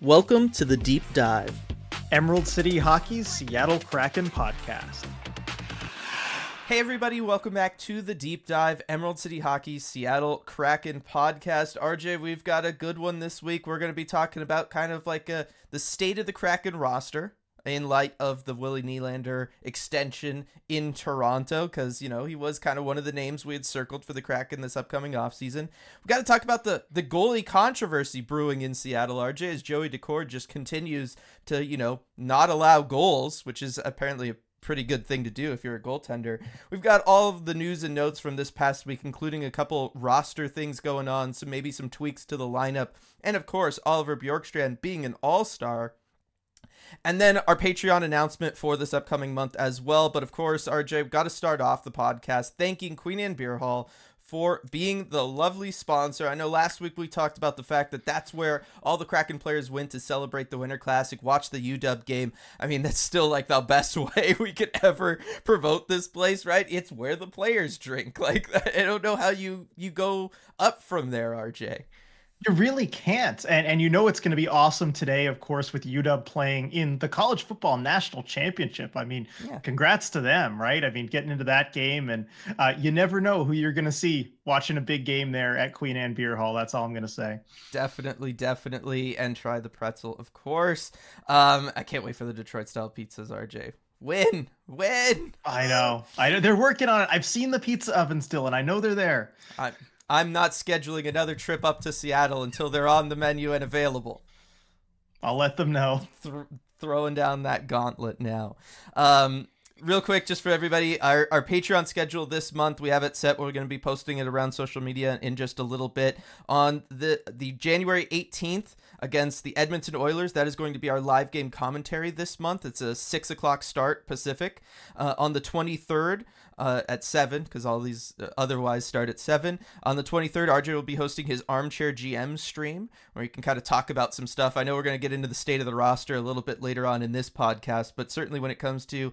Welcome to the Deep Dive, Emerald City Hockey's Seattle Kraken podcast. Hey, everybody, welcome back to the Deep Dive Emerald City Hockey Seattle Kraken podcast. RJ, we've got a good one this week. We're going to be talking about kind of like a, the state of the Kraken roster in light of the Willie Nylander extension in Toronto, because, you know, he was kind of one of the names we had circled for the Kraken this upcoming offseason. we got to talk about the, the goalie controversy brewing in Seattle, RJ, as Joey Daccord just continues to, you know, not allow goals, which is apparently a pretty good thing to do if you're a goaltender. We've got all of the news and notes from this past week, including a couple roster things going on, so maybe some tweaks to the lineup, and of course, Oliver Bjorkstrand being an all star. And then our Patreon announcement for this upcoming month as well. But of course, RJ, got to start off the podcast thanking Queen Anne Beer Hall for being the lovely sponsor. I know last week we talked about the fact that that's where all the Kraken players went to celebrate the Winter Classic, watch the UW game. I mean, that's still like the best way we could ever promote this place, right? It's where the players drink. Like I don't know how you you go up from there, RJ. You really can't. And and you know it's going to be awesome today, of course, with UW playing in the college football national championship. I mean, yeah. congrats to them, right? I mean, getting into that game, and uh, you never know who you're going to see watching a big game there at Queen Anne Beer Hall. That's all I'm going to say. Definitely, definitely, and try the pretzel, of course. Um, I can't wait for the Detroit style pizzas, RJ. Win, win. I know, I know. They're working on it. I've seen the pizza oven still, and I know they're there. I I'm not scheduling another trip up to Seattle until they're on the menu and available. I'll let them know. Th- throwing down that gauntlet now. Um, real quick, just for everybody, our, our Patreon schedule this month, we have it set. We're going to be posting it around social media in just a little bit. On the the January 18th against the Edmonton Oilers, that is going to be our live game commentary this month. It's a six o'clock start Pacific. Uh, on the 23rd, uh, at 7 because all these uh, otherwise start at 7. On the 23rd, RJ will be hosting his Armchair GM stream where you can kind of talk about some stuff. I know we're going to get into the state of the roster a little bit later on in this podcast, but certainly when it comes to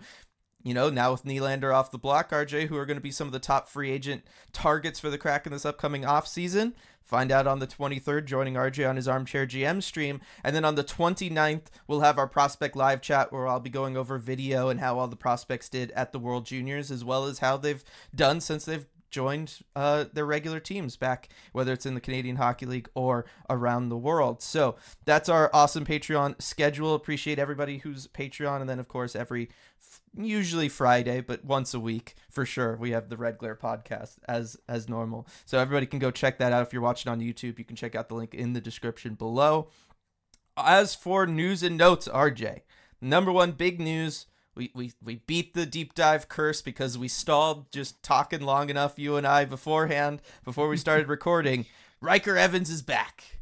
you know, now with Nylander off the block, RJ, who are going to be some of the top free agent targets for the Kraken this upcoming offseason. Find out on the 23rd, joining RJ on his Armchair GM stream. And then on the 29th, we'll have our Prospect Live chat where I'll be going over video and how all the prospects did at the World Juniors, as well as how they've done since they've joined uh, their regular teams back, whether it's in the Canadian Hockey League or around the world. So that's our awesome Patreon schedule. Appreciate everybody who's Patreon. And then, of course, every usually Friday, but once a week for sure. We have the Red Glare podcast as as normal. So everybody can go check that out if you're watching on YouTube. You can check out the link in the description below. As for news and notes, RJ, number one big news. We, we, we beat the deep dive curse because we stalled just talking long enough, you and I, beforehand, before we started recording. Ryker Evans is back.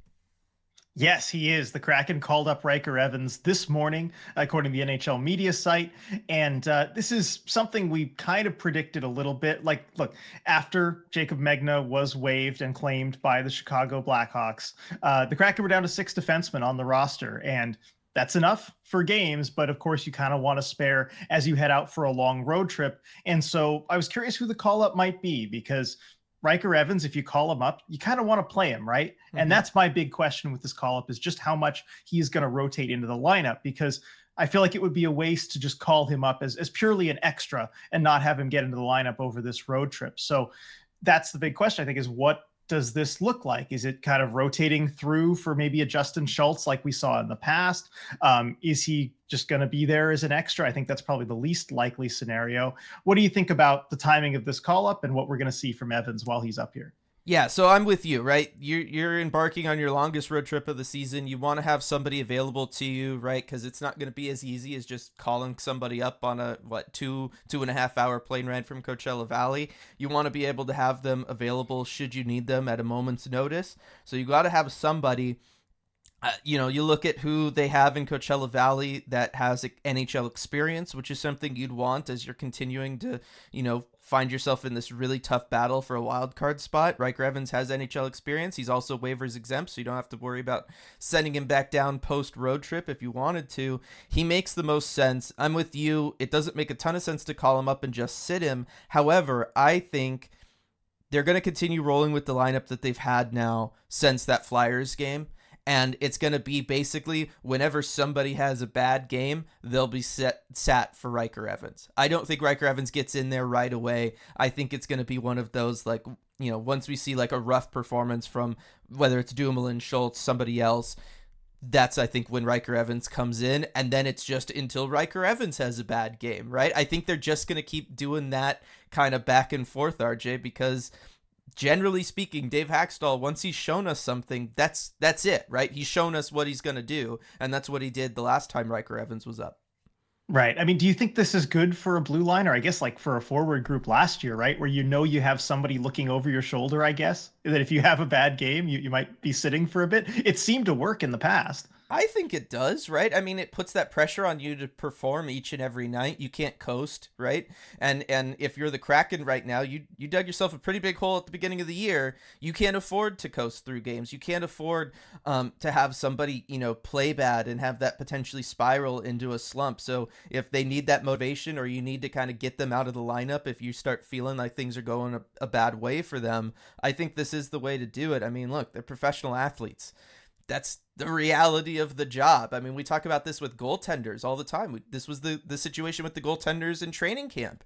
Yes, he is. The Kraken called up Ryker Evans this morning, according to the NHL media site. And uh, this is something we kind of predicted a little bit. Like, look, after Jacob Megna was waived and claimed by the Chicago Blackhawks, uh, the Kraken were down to six defensemen on the roster. And that's enough for games, but of course you kind of want to spare as you head out for a long road trip. And so I was curious who the call up might be because Ryker Evans, if you call him up, you kind of want to play him, right? Mm-hmm. And that's my big question with this call up is just how much he's going to rotate into the lineup because I feel like it would be a waste to just call him up as, as purely an extra and not have him get into the lineup over this road trip. So that's the big question, I think, is what does this look like? Is it kind of rotating through for maybe a Justin Schultz like we saw in the past? Um, is he just going to be there as an extra? I think that's probably the least likely scenario. What do you think about the timing of this call up and what we're going to see from Evans while he's up here? Yeah, so I'm with you, right? You're you're embarking on your longest road trip of the season. You want to have somebody available to you, right? Because it's not going to be as easy as just calling somebody up on a what two two and a half hour plane ride from Coachella Valley. You want to be able to have them available should you need them at a moment's notice. So you got to have somebody uh, you know, you look at who they have in Coachella Valley that has NHL experience, which is something you'd want as you're continuing to, you know, find yourself in this really tough battle for a wild card spot. Ryker Evans has NHL experience. He's also waivers exempt, so you don't have to worry about sending him back down post road trip if you wanted to. He makes the most sense. I'm with you. It doesn't make a ton of sense to call him up and just sit him. However, I think they're going to continue rolling with the lineup that they've had now since that Flyers game and it's going to be basically whenever somebody has a bad game, they'll be set sat for Ryker Evans. I don't think Ryker Evans gets in there right away. I think it's going to be one of those like you know once we see like a rough performance from whether it's Dumoulin, Schultz, somebody else. That's I think when Ryker Evans comes in, and then it's just until Ryker Evans has a bad game, right? I think they're just gonna keep doing that kind of back and forth, RJ, because generally speaking, Dave Hakstol, once he's shown us something, that's that's it, right? He's shown us what he's gonna do, and that's what he did the last time Ryker Evans was up. Right. I mean, do you think this is good for a blue line, or I guess like for a forward group last year, right? Where you know you have somebody looking over your shoulder, I guess, that if you have a bad game, you, you might be sitting for a bit. It seemed to work in the past. I think it does, right? I mean, it puts that pressure on you to perform each and every night. You can't coast, right? And and if you're the Kraken right now, you you dug yourself a pretty big hole at the beginning of the year. You can't afford to coast through games. You can't afford um, to have somebody you know play bad and have that potentially spiral into a slump. So if they need that motivation, or you need to kind of get them out of the lineup, if you start feeling like things are going a, a bad way for them, I think this is the way to do it. I mean, look, they're professional athletes that's the reality of the job. I mean, we talk about this with goaltenders all the time. This was the the situation with the goaltenders in training camp,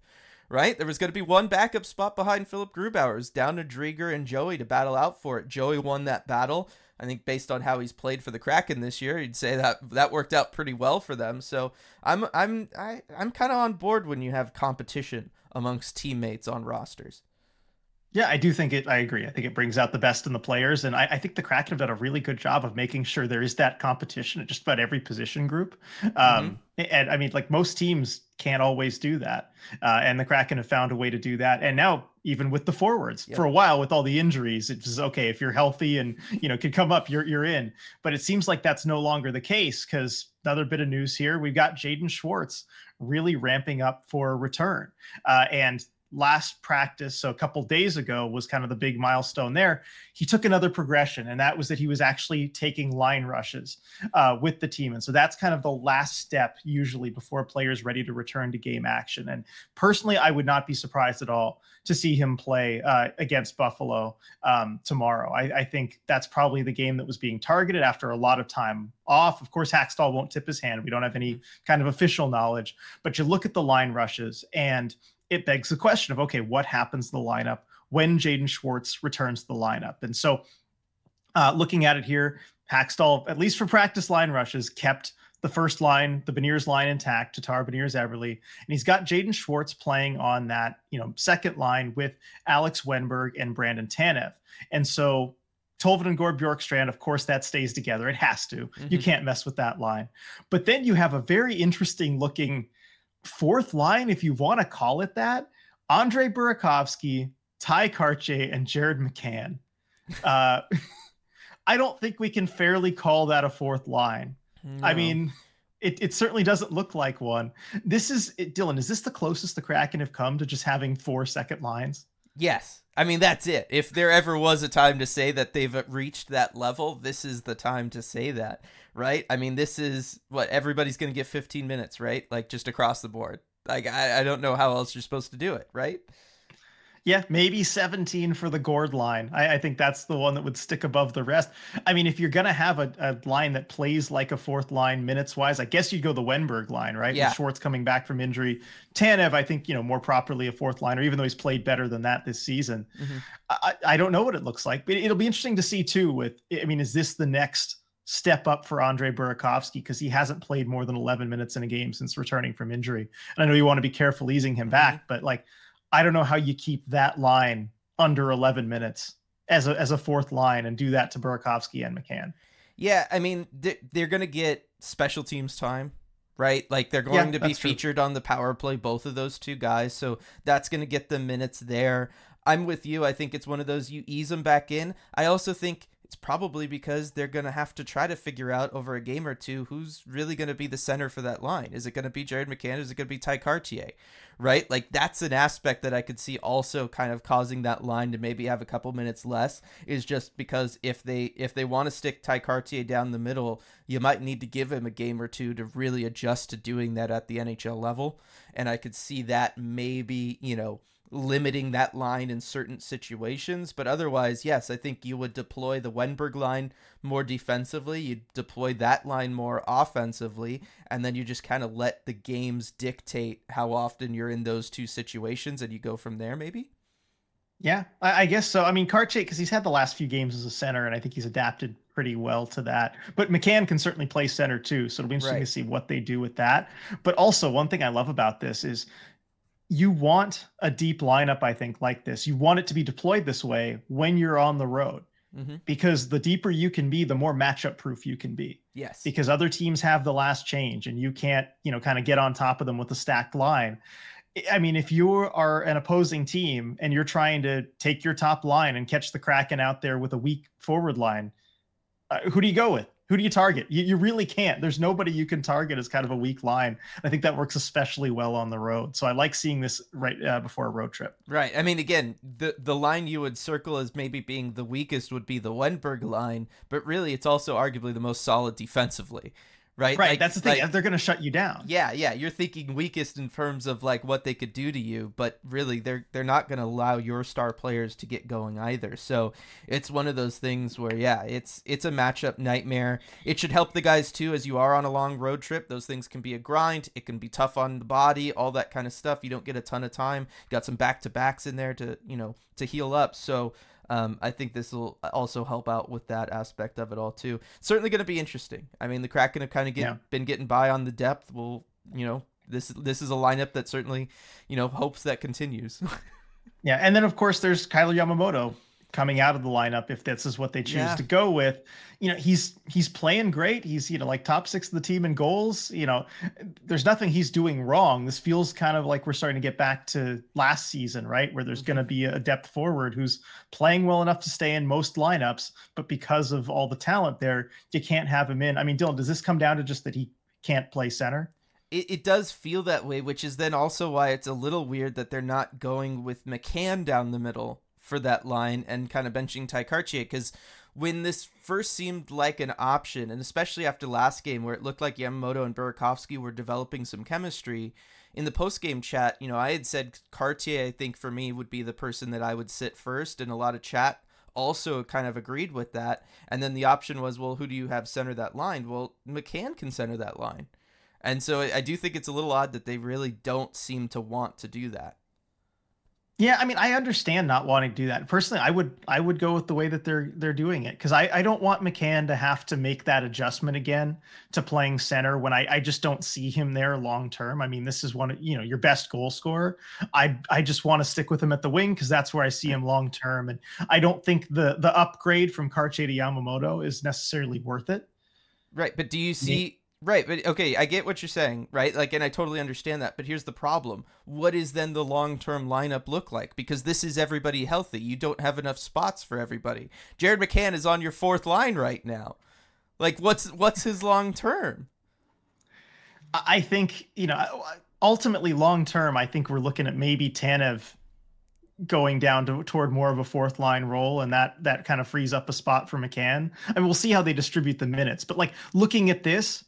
right? There was going to be one backup spot behind Philip Grubauer, It was down to Driedger and Joey to battle out for it. Joey won that battle. I think based on how he's played for the Kraken this year, you'd say that that worked out pretty well for them. So I'm I'm I, I'm kind of on board when you have competition amongst teammates on rosters. Yeah, I do think it. I agree. I think it brings out the best in the players, and I, I, think the Kraken have done a really good job of making sure there is that competition at just about every position group. Um, mm-hmm. And I mean, like most teams can't always do that, uh, and the Kraken have found a way to do that. And now, even with the forwards, yep. for a while with all the injuries, it's okay if you're healthy and you know can come up, you're you're in. But it seems like that's no longer the case because another bit of news here: we've got Jaden Schwartz really ramping up for return, uh, and last practice, so a couple days ago, was kind of the big milestone there. He took another progression, and that was that he was actually taking line rushes uh, with the team. And so that's kind of the last step usually before a player is ready to return to game action. And personally, I would not be surprised at all to see him play uh, against Buffalo um, tomorrow. I, I, think that's probably the game that was being targeted after a lot of time off. Of course, Hakstol won't tip his hand. We don't have any kind of official knowledge, but you look at the line rushes and it begs the question of okay, what happens to the lineup when Jaden Schwartz returns to the lineup? And so, uh, looking at it here, Hakstol, at least for practice line rushes, kept the first line, the Beniers line intact, Tatar, Beniers, Eberle, and he's got Jaden Schwartz playing on that, you know, second line with Alex Wennberg and Brandon Tanev. And so Tolvanen and Gourde Bjorkstrand, of course, that stays together. It has to. Mm-hmm. You can't mess with that line. But then you have a very interesting looking fourth line, if you want to call it that, Andre Burakovsky, Tye Kartye, and Jared McCann. Uh, I don't think we can fairly call that a fourth line. No. I mean, it, it certainly doesn't look like one. This is it, Dylan. Is this the closest the Kraken have come to just having four second lines? Yes. I mean, that's it. If there ever was a time to say that they've uh, reached that level, this is the time to say that, right? I mean, this is what everybody's going to get 15 minutes, right? Like just across the board. Like, I, I don't know how else you're supposed to do it, right? Yeah, maybe 17 for the Gourde line. I, I, think that's the one that would stick above the rest. I mean, if you're going to have a, a, line that plays like a fourth line minutes wise, I guess you'd go the Wennberg line, right? Yeah. With Schwartz coming back from injury. Tanev, I think, you know, more properly a fourth liner, even though he's played better than that this season. Mm-hmm. I, I don't know what it looks like, but it'll be interesting to see too with, I mean, is this the next step up for Andre Burakovsky because he hasn't played more than 11 minutes in a game since returning from injury. And I know you want to be careful easing him mm-hmm. back, but like I don't know how you keep that line under 11 minutes as a as a fourth line and do that to Burakovsky and McCann. Yeah, I mean they're going to get special teams time, right? Like they're going yeah, to be featured true. on the power play both of those two guys, so that's going to get the minutes there. I'm with you. I think it's one of those you ease them back in. I also think it's probably because they're going to have to try to figure out over a game or two who's really going to be the center for that line. Is it going to be Jared McCann? Is it going to be Tye Kartye? Right? Like that's an aspect that I could see also kind of causing that line to maybe have a couple minutes less is just because if they if they want to stick Tye Kartye down the middle, you might need to give him a game or two to really adjust to doing that at the NHL level. And I could see that maybe, you know, limiting that line in certain situations. But otherwise, yes, I think you would deploy the Wennberg line more defensively. You'd deploy that line more offensively. And then you just kind of let the games dictate how often you're in those two situations and you go from there, maybe? Yeah, I, I guess so. I mean, Kartye, because he's had the last few games as a center, and I think he's adapted pretty well to that. But McCann can certainly play center too, so it'll be interesting right. to see what they do with that. But also, one thing I love about this is you want a deep lineup, I think, like this. You want it to be deployed this way when you're on the road. Mm-hmm. Because the deeper you can be, the more matchup proof you can be. Yes. Because other teams have the last change and you can't, you know, kind of get on top of them with a stacked line. I mean, if you are an opposing team and you're trying to take your top line and catch the Kraken out there with a weak forward line, uh, who do you go with? Who do you target? You, you really can't. There's nobody you can target as kind of a weak line. I think that works especially well on the road. So I like seeing this right uh, before a road trip. Right. I mean, again, the the line you would circle as maybe being the weakest would be the Wennberg line, but really, it's also arguably the most solid defensively right? Right. Like, that's the thing. Like, They're going to shut you down. Yeah, yeah. You're thinking weakest in terms of like what they could do to you, but really, they're they're not going to allow your star players to get going either. So it's one of those things where yeah, it's it's a matchup nightmare. It should help the guys too, as you are on a long road trip. Those things can be a grind. It can be tough on the body, all that kind of stuff. You don't get a ton of time. Got some back to backs in there to you know to heal up. So um, I think this will also help out with that aspect of it all too. Certainly going to be interesting. I mean, the Kraken have kind of get, yeah. been getting by on the depth. Well, you know, this this is a lineup that certainly, you know, hopes that continues. yeah, and then of course there's Kailer Yamamoto coming out of the lineup if this is what they choose yeah. to go with. You know, he's he's playing great. He's you know like top six of the team in goals. You know, there's nothing he's doing wrong. This feels kind of like we're starting to get back to last season, right? Where there's mm-hmm. going to be a depth forward who's playing well enough to stay in most lineups, but because of all the talent there, you can't have him in. I mean, Dylan, does this come down to just that he can't play center? It, it does feel that way, which is then also why it's a little weird that they're not going with McCann down the middle for that line and kind of benching Tye Kartye because when this first seemed like an option, and especially after last game where it looked like Yamamoto and Burakovsky were developing some chemistry, in the post game chat, you know, I had said Kartye, I think for me would be the person that I would sit first, and a lot of chat also kind of agreed with that. And then the option was, well, who do you have center that line? Well, McCann can center that line. And so I do think it's a little odd that they really don't seem to want to do that. Yeah, I mean, I understand not wanting to do that. Personally, I would I would go with the way that they're they're doing it because I, I don't want McCann to have to make that adjustment again to playing center when I, I just don't see him there long term. I mean, this is one of you know your best goal scorer. I I just want to stick with him at the wing because that's where I see him long term, and I don't think the the upgrade from Kartye to Yamamoto is necessarily worth it. Right, but do you see? Right, but okay, I get what you're saying, right? Like, and I totally understand that. But here's the problem: what is then the long-term lineup look like? Because this is everybody healthy. You don't have enough spots for everybody. Jared McCann is on your fourth line right now. Like, what's what's his long term? I think you know, ultimately, long term, I think we're looking at maybe Tanev going down to, toward more of a fourth line role and that that kind of frees up a spot for McCann. I mean we'll see how they distribute the minutes, but like looking at this,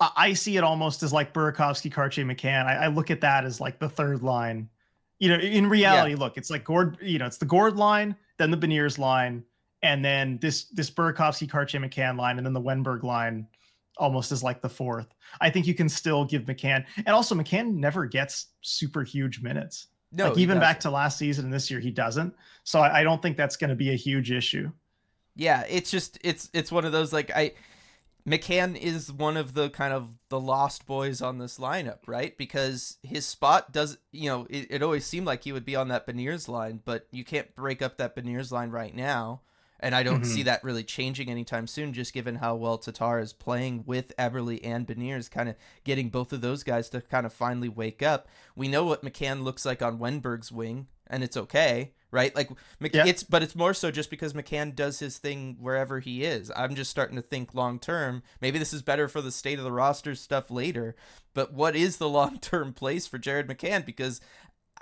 I see it almost as like Burakovsky, Kartye, McCann. I, I, look at that as like the third line. You know, in reality, yeah. look, it's like Gourde. You know, it's the Gourde line, then the Beniers line, and then this this Burakovsky, Kartye, McCann line, and then the Wennberg line, almost as like the fourth. I think you can still give McCann, and also McCann never gets super huge minutes. No, like even back to last season and this year, he doesn't. So I, I don't think that's going to be a huge issue. Yeah, it's just it's it's one of those like I McCann is one of the kind of the lost boys on this lineup, right? Because his spot does, you know, it, it always seemed like he would be on that Beniers line, but you can't break up that Beniers line right now. And I don't mm-hmm. see that really changing anytime soon, just given how well Tatar is playing with Eberle and Beniers, kind of getting both of those guys to kind of finally wake up. We know what McCann looks like on Wennberg's wing, and it's okay right? Like yeah. it's but it's more so just because McCann does his thing wherever he is. I'm just starting to think long term. Maybe this is better for the state of the roster stuff later, but what is the long term place for Jared McCann? Because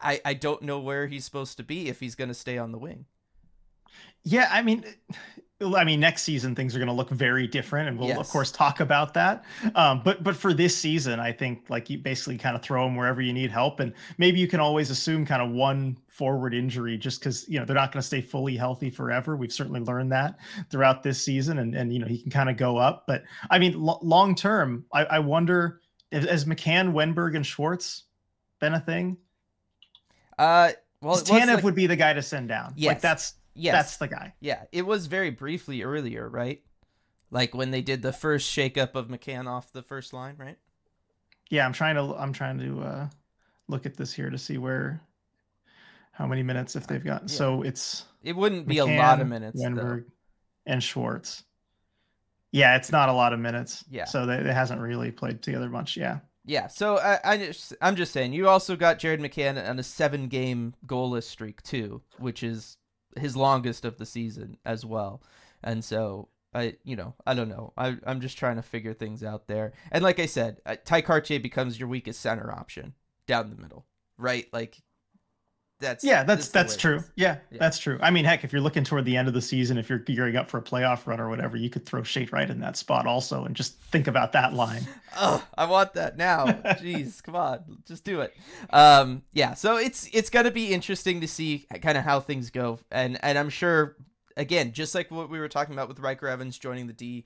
I I don't know where he's supposed to be if he's going to stay on the wing. Yeah, I mean, I mean, next season things are going to look very different, and we'll Yes. of course talk about that. Um, but but for this season, I think like you basically kind of throw them wherever you need help, and maybe you can always assume kind of one forward injury just because you know they're not going to stay fully healthy forever. We've certainly learned that throughout this season, and and you know he can kind of go up. But I mean, lo- long term, I, I wonder if, has McCann, Wennberg, and Schwartz been a thing? Uh, well, Tanev like- would be the guy to send down. Yes. Like that's yes, that's the guy. yeah. It was very briefly earlier, right? Like when they did the first shakeup of McCann off the first line, right? yeah i'm trying to i'm trying to uh look at this here to see where how many minutes if they've got Yeah. so it's It wouldn't be a lot of McCann, minutes. though. Wennberg, and schwartz yeah it's not a lot of minutes Yeah. so they, they hasn't really played together much yeah Yeah, so I, I just, I'm just saying, you also got Jared McCann on a seven-game goalless streak too, which is his longest of the season as well. And so I, you know, I don't know. I, I'm just trying to figure things out there. And like I said, uh, Tye Kartye becomes your weakest center option down the middle, right? Like that's yeah that's that's true yeah, Yeah. that's true i mean heck if you're looking toward the end of the season if you're gearing up for a playoff run or whatever you could throw Shane Wright in that spot also and just think about that line Oh, I want that now. Jeez, come on, just do it. Um, yeah, so it's it's gonna be interesting to see kind of how things go, and and I'm sure again, just like what we were talking about with Ryker Evans joining the D,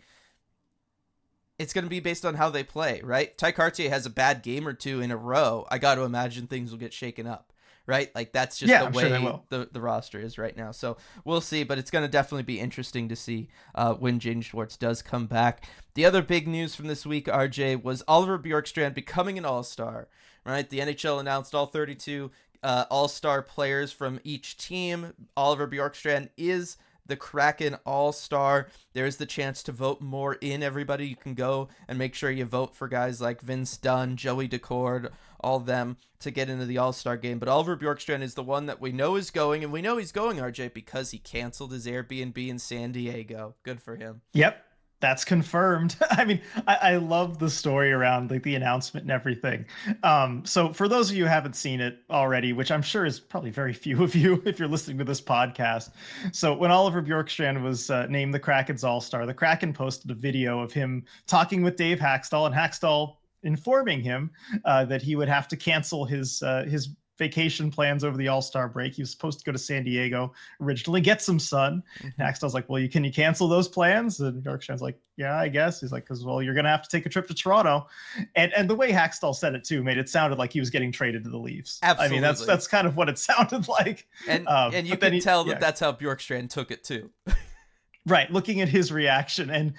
it's gonna be based on how they play, right? Tye Kartye has a bad game or two in a row. I got to imagine things will get shaken up. Right, like that's just Yeah, the I'm way sure the the roster is right now. So we'll see, but it's going to definitely be interesting to see uh, when Jaden Schwartz does come back. The other big news from this week, RJ, was Oliver Bjorkstrand becoming an All Star. Right, the NHL announced all 32 uh, All Star players from each team. Oliver Bjorkstrand is the Kraken All Star. There's the chance to vote more in. Everybody, you can go and make sure you vote for guys like Vince Dunn, Joey Daccord, all them to get into the All Star game. But Oliver Bjorkstrand is the one that we know is going, and we know he's going, RJ, because he canceled his Airbnb in San Diego. Good for him. Yep, that's confirmed. I mean, I, I love the story around like the announcement and everything. Um, so for those of you who haven't seen it already, which I'm sure is probably very few of you if you're listening to this podcast. So when Oliver Bjorkstrand was uh, named the Kraken's All Star, the Kraken posted a video of him talking with Dave Hakstol, and Hakstol informing him uh, that he would have to cancel his uh, his vacation plans over the All Star break. He was supposed to go to San Diego originally, get some sun. And Hakstol's like, "Well, you can you cancel those plans?" And Bjorkstrand's like, "Yeah, I guess." He's like, "Cause well, you're gonna have to take a trip to Toronto," and and the way Hakstol said it too made it sounded like he was getting traded to the Leafs. I mean, that's that's kind of what it sounded like. And Um, and you can he- tell that yeah. that's how Bjorkstrand took it too. Right, looking at his reaction, and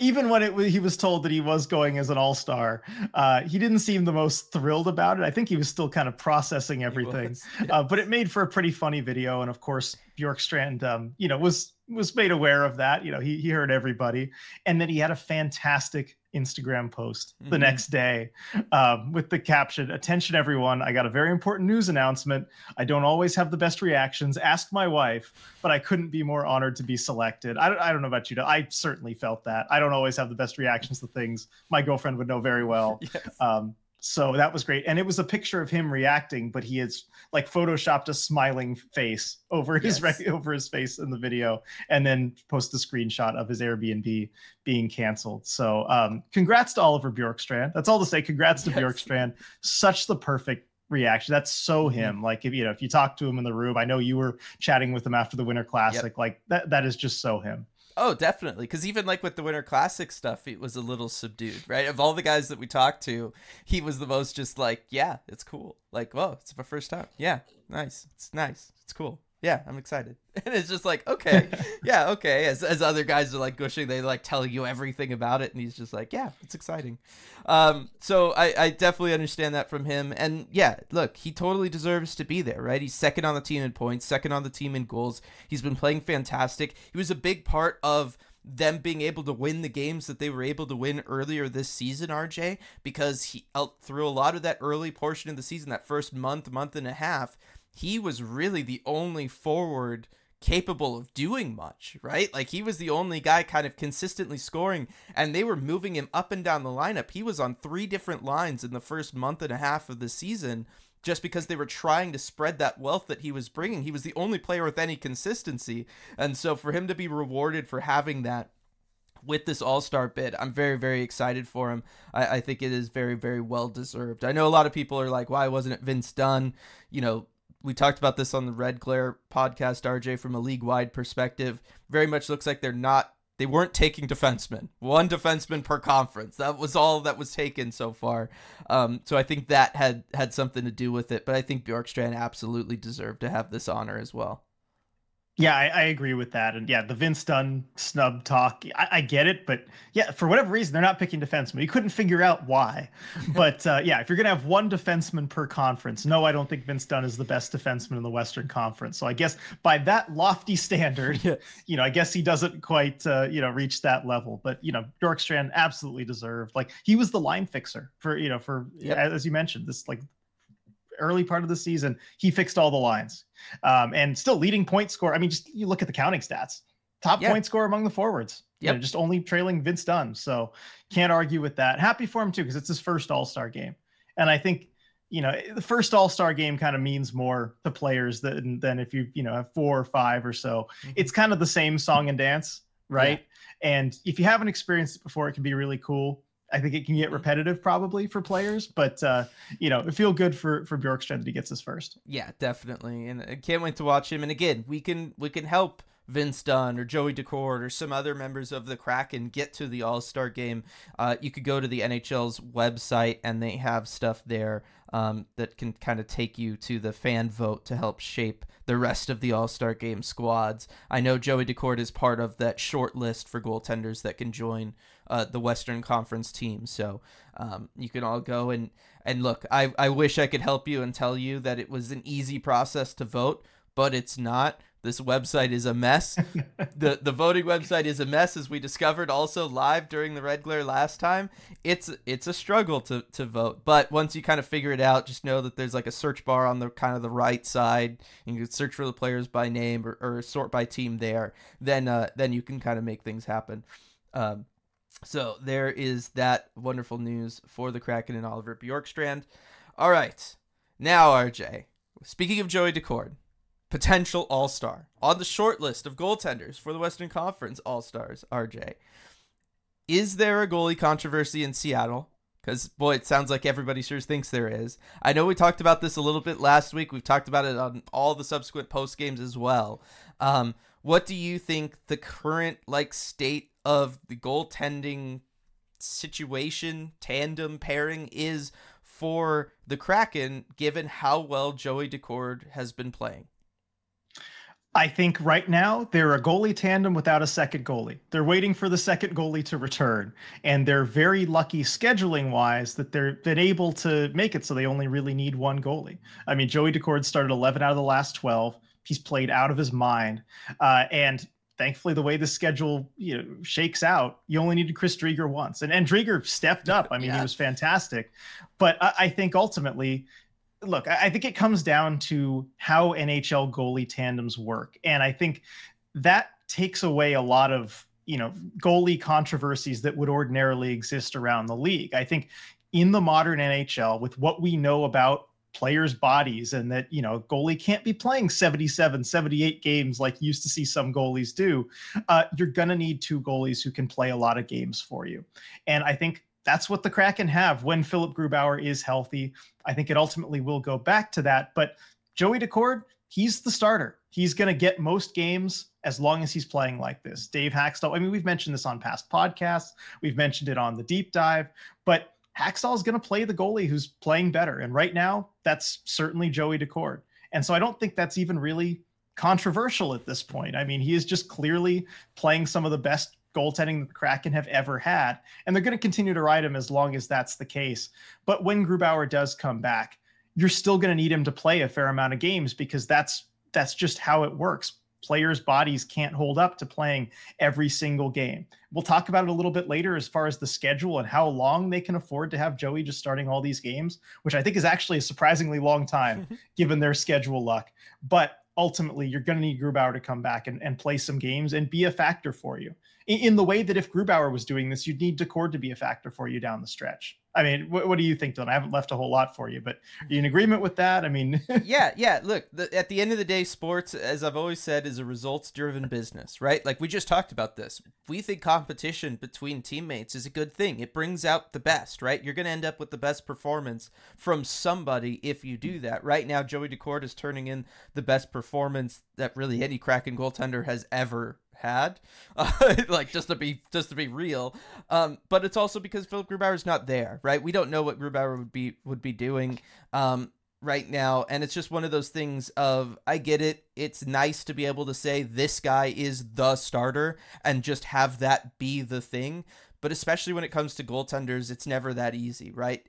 even when it he was told that he was going as an all star, uh, he didn't seem the most thrilled about it. I think he was still kind of processing everything. uh, but it made for a pretty funny video and of course bjorkstrand um, you know was was made aware of that you know he, he heard everybody and then he had a fantastic instagram post the Mhm. next day um, with the caption attention everyone. I got a very important news announcement. I don't always have the best reactions. Ask my wife but i couldn't be more honored to be selected. I don't, I don't know about you i certainly felt that. I don't always have the best reactions to things. My girlfriend would know very well. Yes. um, so that was great. And it was a picture of him reacting, but he has like photoshopped a smiling face over his Yes. over his face in the video and then post a screenshot of his Airbnb being canceled. So um, congrats to Oliver Bjorkstrand. That's all to say. Congrats to Yes. Bjorkstrand. Such the perfect reaction. That's so Mhm. him. Like if you know, if you talk to him in the room, I know you were chatting with him after the Winter Classic. Like that that is just so him. Oh, definitely. Because even like with the Winter Classic stuff, it was a little subdued, right? Of all the guys that we talked to, he was the most just like, yeah, it's cool. Like, whoa, it's my first time. Yeah, nice. It's nice. It's cool. Yeah, I'm excited. And it's just like, okay, yeah, okay. As, as other guys are like gushing, they like tell you everything about it, and he's just like, yeah, it's exciting. Um, so I, I definitely understand that from him. And yeah, look, he totally deserves to be there, right? He's second on the team in points, second on the team in goals. He's been playing fantastic. He was a big part of them being able to win the games that they were able to win earlier this season, RJ, because he out through a lot of that early portion of the season, that first month, month and a half, he was really the only forward capable of doing much, right? Like he was the only guy kind of consistently scoring and they were moving him up and down the lineup. He was on three different lines in the first month and a half of the season just because they were trying to spread that wealth that he was bringing. He was the only player with any consistency. And so for him to be rewarded for having that with this All Star bid. I'm very, very excited for him. I, I, think it is very, very well deserved. I know a lot of people are like, why wasn't it Vince Dunn? You know, we talked about this on the Red Glare podcast, RJ, from a league wide perspective. Very much looks like they're not they weren't taking defensemen. One defenseman per conference. That was all that was taken so far. Um, so I think that had had something to do with it. But I think Bjorkstrand absolutely deserved to have this honor as well. Yeah, I, I, agree with that. And yeah, the Vince Dunn snub talk, I, I, get it. But yeah, for whatever reason, they're not picking defensemen. You couldn't figure out why. but uh, yeah, if you're going to have one defenseman per conference, no, I don't think Vince Dunn is the best defenseman in the Western Conference. So I guess by that lofty standard, yes. you know, I guess he doesn't quite, uh, you know, reach that level. But, you know, Bjorkstrand absolutely deserved. Like he was the line fixer for, you know, for, yep. as you mentioned, this like early part of the season, he fixed all the lines um, and still leading point score. I mean, just you look at the counting stats, top yeah. point score among the forwards. Yeah, you know, just only trailing Vince Dunn. So can't argue with that. Happy for him too, because it's his first All Star game, and I think you know the first All Star game kind of means more to players than than if you you know have four or five or so. Mm-hmm. It's kind of the same song and dance, right? Yeah. And if you haven't experienced it before, it can be really cool. I think it can get mm-hmm. repetitive probably for players, but uh, you know, it feel good for for Bjorkstrand that he gets his first. Yeah, definitely, and I can't wait to watch him. And again, we can we can help Vince Dunn or Joey Daccord or some other members of the Kraken get to the All Star game. Uh, you could go to the NHL's website and they have stuff there um, that can kind of take you to the fan vote to help shape the rest of the All Star game squads. I know Joey Daccord is part of that short list for goaltenders that can join uh, the Western Conference team. So um, you can all go and and look. I I wish I could help you and tell you that it was an easy process to vote, but it's not. This website is a mess. the The voting website is a mess, as we discovered also live during the Red Glare last time. It's it's a struggle to to vote, but once you kind of figure it out, just know that there's like a search bar on the kind of the right side. And you can search for the players by name or, or sort by team there. Then uh, then you can kind of make things happen. Um, so there is that wonderful news for the Kraken and Oliver Bjorkstrand. All right. Now, RJ, speaking of Joey Daccord, potential All Star on the short list of goaltenders for the Western Conference All Stars, RJ. Is there a goalie controversy in Seattle? Because, boy, it sounds like everybody sure thinks there is. I know we talked about this a little bit last week. We've talked about it on all the subsequent post games as well. Um, what do you think the current like state of the goaltending situation, tandem pairing is for the Kraken, given how well Joey Daccord has been playing? I think right now they're a goalie tandem without a second goalie. They're waiting for the second goalie to return, and they're very lucky scheduling wise that they're been able to make it so they only really need one goalie. I mean, Joey Daccord started 11 out of the last 12. He's played out of his mind, uh, and thankfully the way the schedule you know shakes out you only needed chris driedger once. And, and driedger stepped up. I mean yeah. he was fantastic. But I, I, think ultimately look I, I think it comes down to how nhl goalie tandems work. And i think that takes away a lot of you know goalie controversies that would ordinarily exist around the league. I think in the modern nhl with what we know about players' bodies and that, you know, goalie can't be playing 77, 78 games like you used to see some goalies do. Uh, you're going to need two goalies who can play a lot of games for you. And I think that's what the Kraken have when Philip Grubauer is healthy. I think it ultimately will go back to that. But Joey Daccord, he's the starter. He's going to get most games as long as he's playing like this. Dave Hakstol, I mean, we've mentioned this on past podcasts, we've mentioned it on the deep dive, but Hakstol is going to play the goalie who's playing better. And right now, that's certainly Joey Daccord. And so I don't think that's even really controversial at this point. I mean, he is just clearly playing some of the best goaltending the Kraken have ever had. And they're going to continue to ride him as long as that's the case. But when Grubauer does come back, you're still going to need him to play a fair amount of games because that's that's just how it works players' bodies can't hold up to playing every single game. We'll talk about it a little bit later as far as the schedule and how long they can afford to have Joey just starting all these games, which I think is actually a surprisingly long time given their schedule luck. But ultimately, you're going to need Grubauer to come back and, and play some games and be a factor for you. in, in the way that if Grubauer was doing this, you'd need Daccord to be a factor for you down the stretch. I mean, what, what do you think, Dylan? I haven't left a whole lot for you, but are you in agreement with that? I mean, yeah, yeah. Look, the, at the end of the day, sports, as I've always said, is a results-driven business, right? Like we just talked about this. We think competition between teammates is a good thing. It brings out the best, right? You're going to end up with the best performance from somebody if you do that. Right now, Joey Daccord is turning in the best performance that really any Kraken goaltender has ever had, uh, like just to be just to be real. Um, but it's also because Philip Grubauer is not there, right? We don't know what Grubauer would be would be doing um, right now, and it's just one of those things of I get it. It's nice to be able to say this guy is the starter and just have that be the thing. But especially when it comes to goaltenders, it's never that easy, right?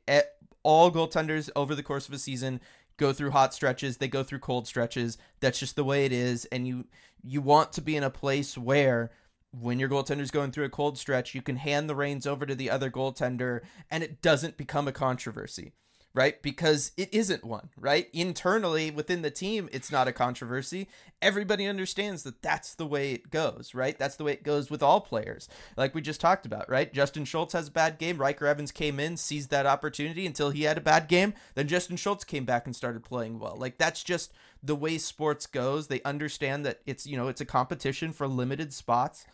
all goaltenders over the course of a season go through hot stretches, they go through cold stretches. That's just the way it is and you you want to be in a place where when your goaltender's going through a cold stretch, you can hand the reins over to the other goaltender and it doesn't become a controversy right? Because it isn't one, right? Internally within the team, it's not a controversy. Everybody understands that that's the way it goes, right? That's the way it goes with all players, like we just talked about, right? Justin Schultz has a bad game. Ryker Evans came in, seized that opportunity until he had a bad game. Then Justin Schultz came back and started playing well. Like that's just the way sports goes. They understand that it's, you know, it's a competition for limited spots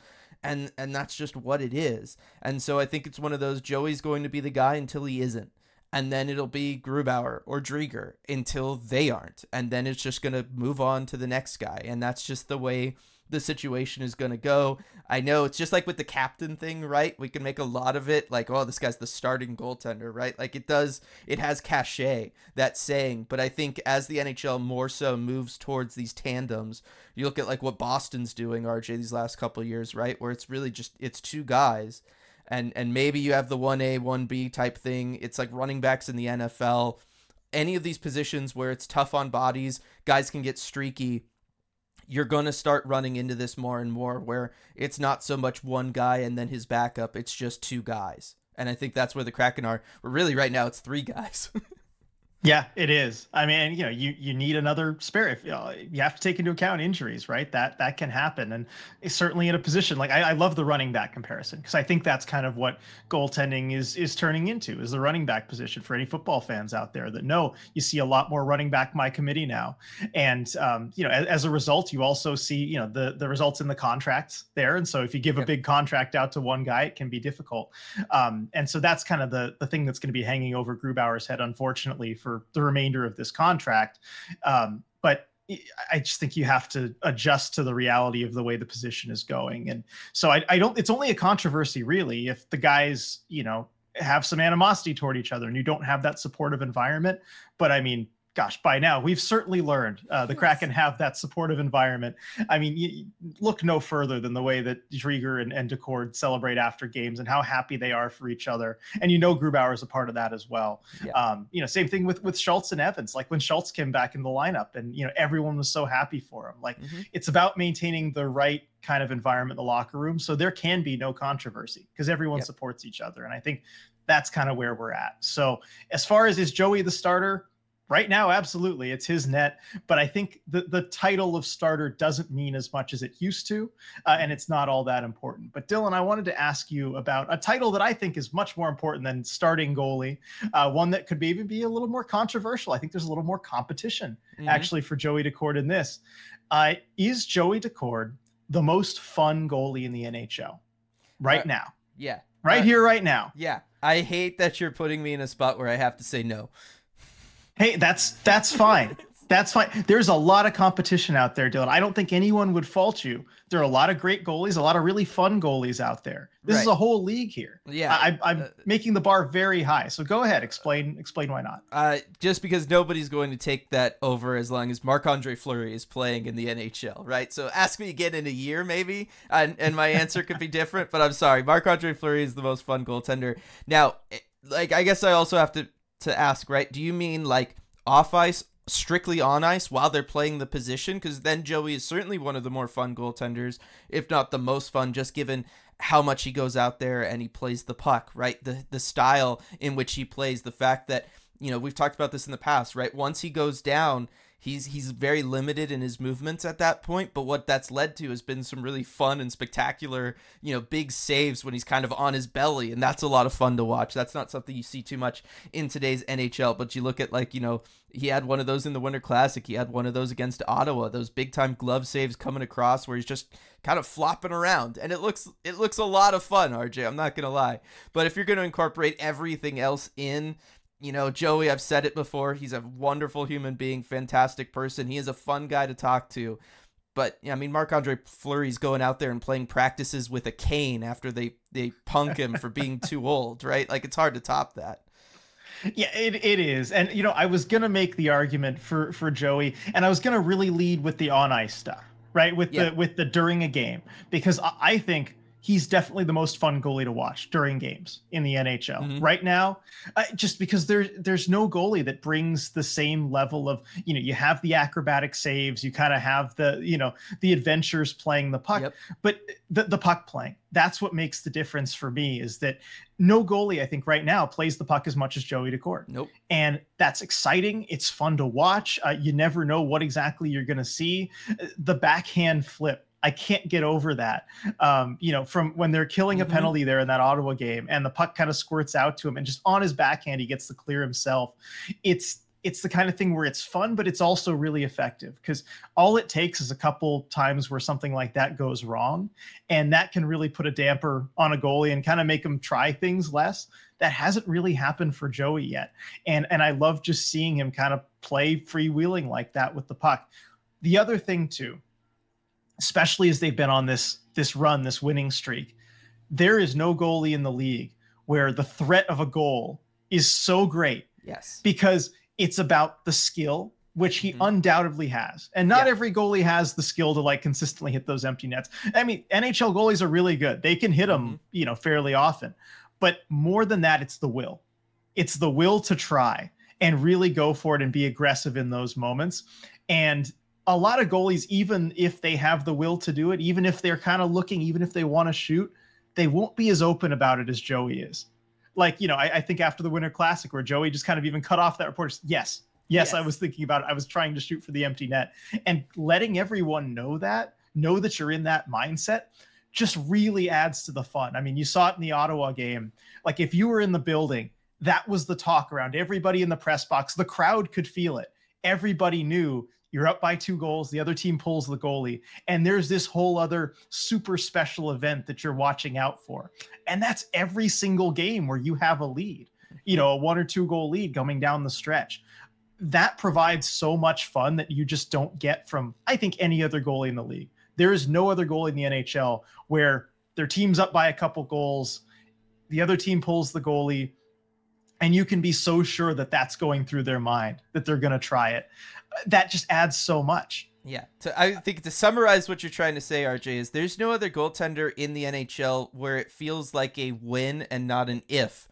and and that's just what it is. And so I think it's one of those Joey's going to be the guy until he isn't and then it'll be Grubauer or Driedger until they aren't. And then it's just going to move on to the next guy. And that's just the way the situation is going to go. I know it's just like with the captain thing, right? We can make a lot of it like, oh, this guy's the starting goaltender, right? Like it does, it has cachet, that saying. But I think as the NHL more so moves towards these tandems, you look at like what Boston's doing, RJ, these last couple years, right? Where it's really just, it's two guys and and maybe you have the 1A 1B type thing. It's like running backs in the NFL. Any of these positions where it's tough on bodies, guys can get streaky. You're going to start running into this more and more where it's not so much one guy and then his backup, it's just two guys. And I think that's where the Kraken are. But really right now it's three guys. Yeah, it is. I mean, you know, you you need another spare. If you, know, you have to take into account injuries, right? That that can happen, and certainly in a position like I, I love the running back comparison because I think that's kind of what goaltending is is turning into is the running back position for any football fans out there that know you see a lot more running back my committee now, and um, you know, as, as, a result, you also see you know the the results in the contracts there, and so if you give yep. a big contract out to one guy, it can be difficult, um, and so that's kind of the the thing that's going to be hanging over Grubauer's head, unfortunately for the remainder of this contract. Um, but I just think you have to adjust to the reality of the way the position is going. And so I, I don't, it's only a controversy really if the guys, you know, have some animosity toward each other and you don't have that supportive environment. But I mean, gosh, by now we've certainly learned uh, the yes. Kraken have that supportive environment. I mean, you, look no further than the way that Driedger and, and Daccord celebrate after games and how happy they are for each other. And you know, Grubauer is a part of that as well. Yeah. Um, you know, same thing with with Schultz and Evans. Like when Schultz came back in the lineup, and you know, everyone was so happy for him. Like mm-hmm. it's about maintaining the right kind of environment in the locker room, so there can be no controversy because everyone yep. supports each other. And I think that's kind of where we're at. So as far as is Joey the starter? Right now absolutely it's his net but i think the, the title of starter doesn't mean as much as it used to uh, and it's not all that important. But dylan i wanted to ask you about a title that i think is much more important than starting goalie uh, one that could maybe be a little more controversial. I think there's a little more competition mm-hmm. actually for joey daccord in this. Uh, is joey daccord the most fun goalie in the nhl right uh, now? yeah. Right uh, here right now? yeah. I hate that you're putting me in a spot where i have to say no Hey, that's that's fine. That's fine. There's a lot of competition out there, Dylan. I don't think anyone would fault you. There are a lot of great goalies, a lot of really fun goalies out there. This right. is a whole league here. Yeah, I, am uh, making the bar very high. So go ahead, explain explain why not. Uh, just because nobody's going to take that over as long as Marc Andre Fleury is playing in the NHL, right? So ask me again in a year, maybe, and, and my answer could be different. But I'm sorry, Marc Andre Fleury is the most fun goaltender. Now, eh, like I guess I also have to to ask, right? Do you mean like off ice, strictly on ice while they're playing the position? Because then Joey is certainly one of the more fun goaltenders, if not the most fun, just given how much he goes out there and he plays the puck, right? The the style in which he plays, the fact that you know we've talked about this in the past, right? Once he goes down, he's he's very limited in his movements at that point. But what that's led to has been some really fun and spectacular, you know, big saves when he's kind of on his belly, and that's a lot of fun to watch. That's not something you see too much in today's NHL. But you look at like you know he had one of those in the Winter Classic. He had one of those against Ottawa. Those big time glove saves coming across where he's just kind of flopping around, and it looks it looks a lot of fun. RJ, I'm not gonna lie. But if you're gonna incorporate everything else in, you know, Joey, I've said it before. He's a wonderful human being, fantastic person. He is a fun guy to talk to. But I mean, Marc Andre Fleury's going out there and playing practices with a cane after they they punk him for being too old, right? Like it's hard to top that. Yeah, it, it is. And you know, I was gonna make the argument for for Joey, and I was gonna really lead with the on ice stuff, right? With yeah. the with the during a game, because I, I think he's definitely the most fun goalie to watch during games in the NHL mm-hmm. right now. Uh, just because there's there's no goalie that brings the same level of you know you have the acrobatic saves, you kind of have the you know the adventures playing the puck, yep. but the the puck playing that's what makes the difference for me is that no goalie I think right now plays the puck as much as Joey Daccord. Nope. And that's exciting. It's fun to watch. Uh, you never know what exactly you're going to see. The backhand flip I can't get over that. Um, you know, from when they're killing mm-hmm. a penalty there in that Ottawa game, and the puck kind of squirts out to him, and just on his backhand, he gets the clear himself. It's it's the kind of thing where it's fun, but it's also really effective because all it takes is a couple times where something like that goes wrong, and that can really put a damper on a goalie and kind of make him try things less. That hasn't really happened for Joey yet, and and I love just seeing him kind of play freewheeling like that with the puck. The other thing too especially as they've been on this this run, this winning streak. There is no goalie in the league where the threat of a goal is so great. Yes. Because it's about the skill, which he mm-hmm. undoubtedly has. And not yeah. every goalie has the skill to like consistently hit those empty nets. I mean, NHL goalies are really good. They can hit them, mm-hmm. you know, fairly often. But more than that, it's the will. It's the will to try and really go for it and be aggressive in those moments. And a lot of goalies, even if they have the will to do it, even if they're kind of looking, even if they want to shoot, they won't be as open about it as Joey is. Like, you know, I, I, think after the Winter Classic, where Joey just kind of even cut off that report, yes, yes, yes, I was thinking about it. I was trying to shoot for the empty net. And letting everyone know that, know that you're in that mindset, just really adds to the fun. I mean, you saw it in the Ottawa game. Like, if you were in the building, that was the talk around everybody in the press box. The crowd could feel it. Everybody knew you're up by two goals. The other team pulls the goalie. And there's this whole other super special event that you're watching out for. And that's every single game where you have a lead, you know, a one or two goal lead coming down the stretch. That provides so much fun that you just don't get from, I think, any other goalie in the league. There is no other goalie in the NHL where their team's up by a couple goals, the other team pulls the goalie, and you can be so sure that that's going through their mind that they're going to try it. That just adds so much. Yeah so i think to summarize what you're trying to say rj is there's no other goaltender in the nhl where it feels like a win and not an if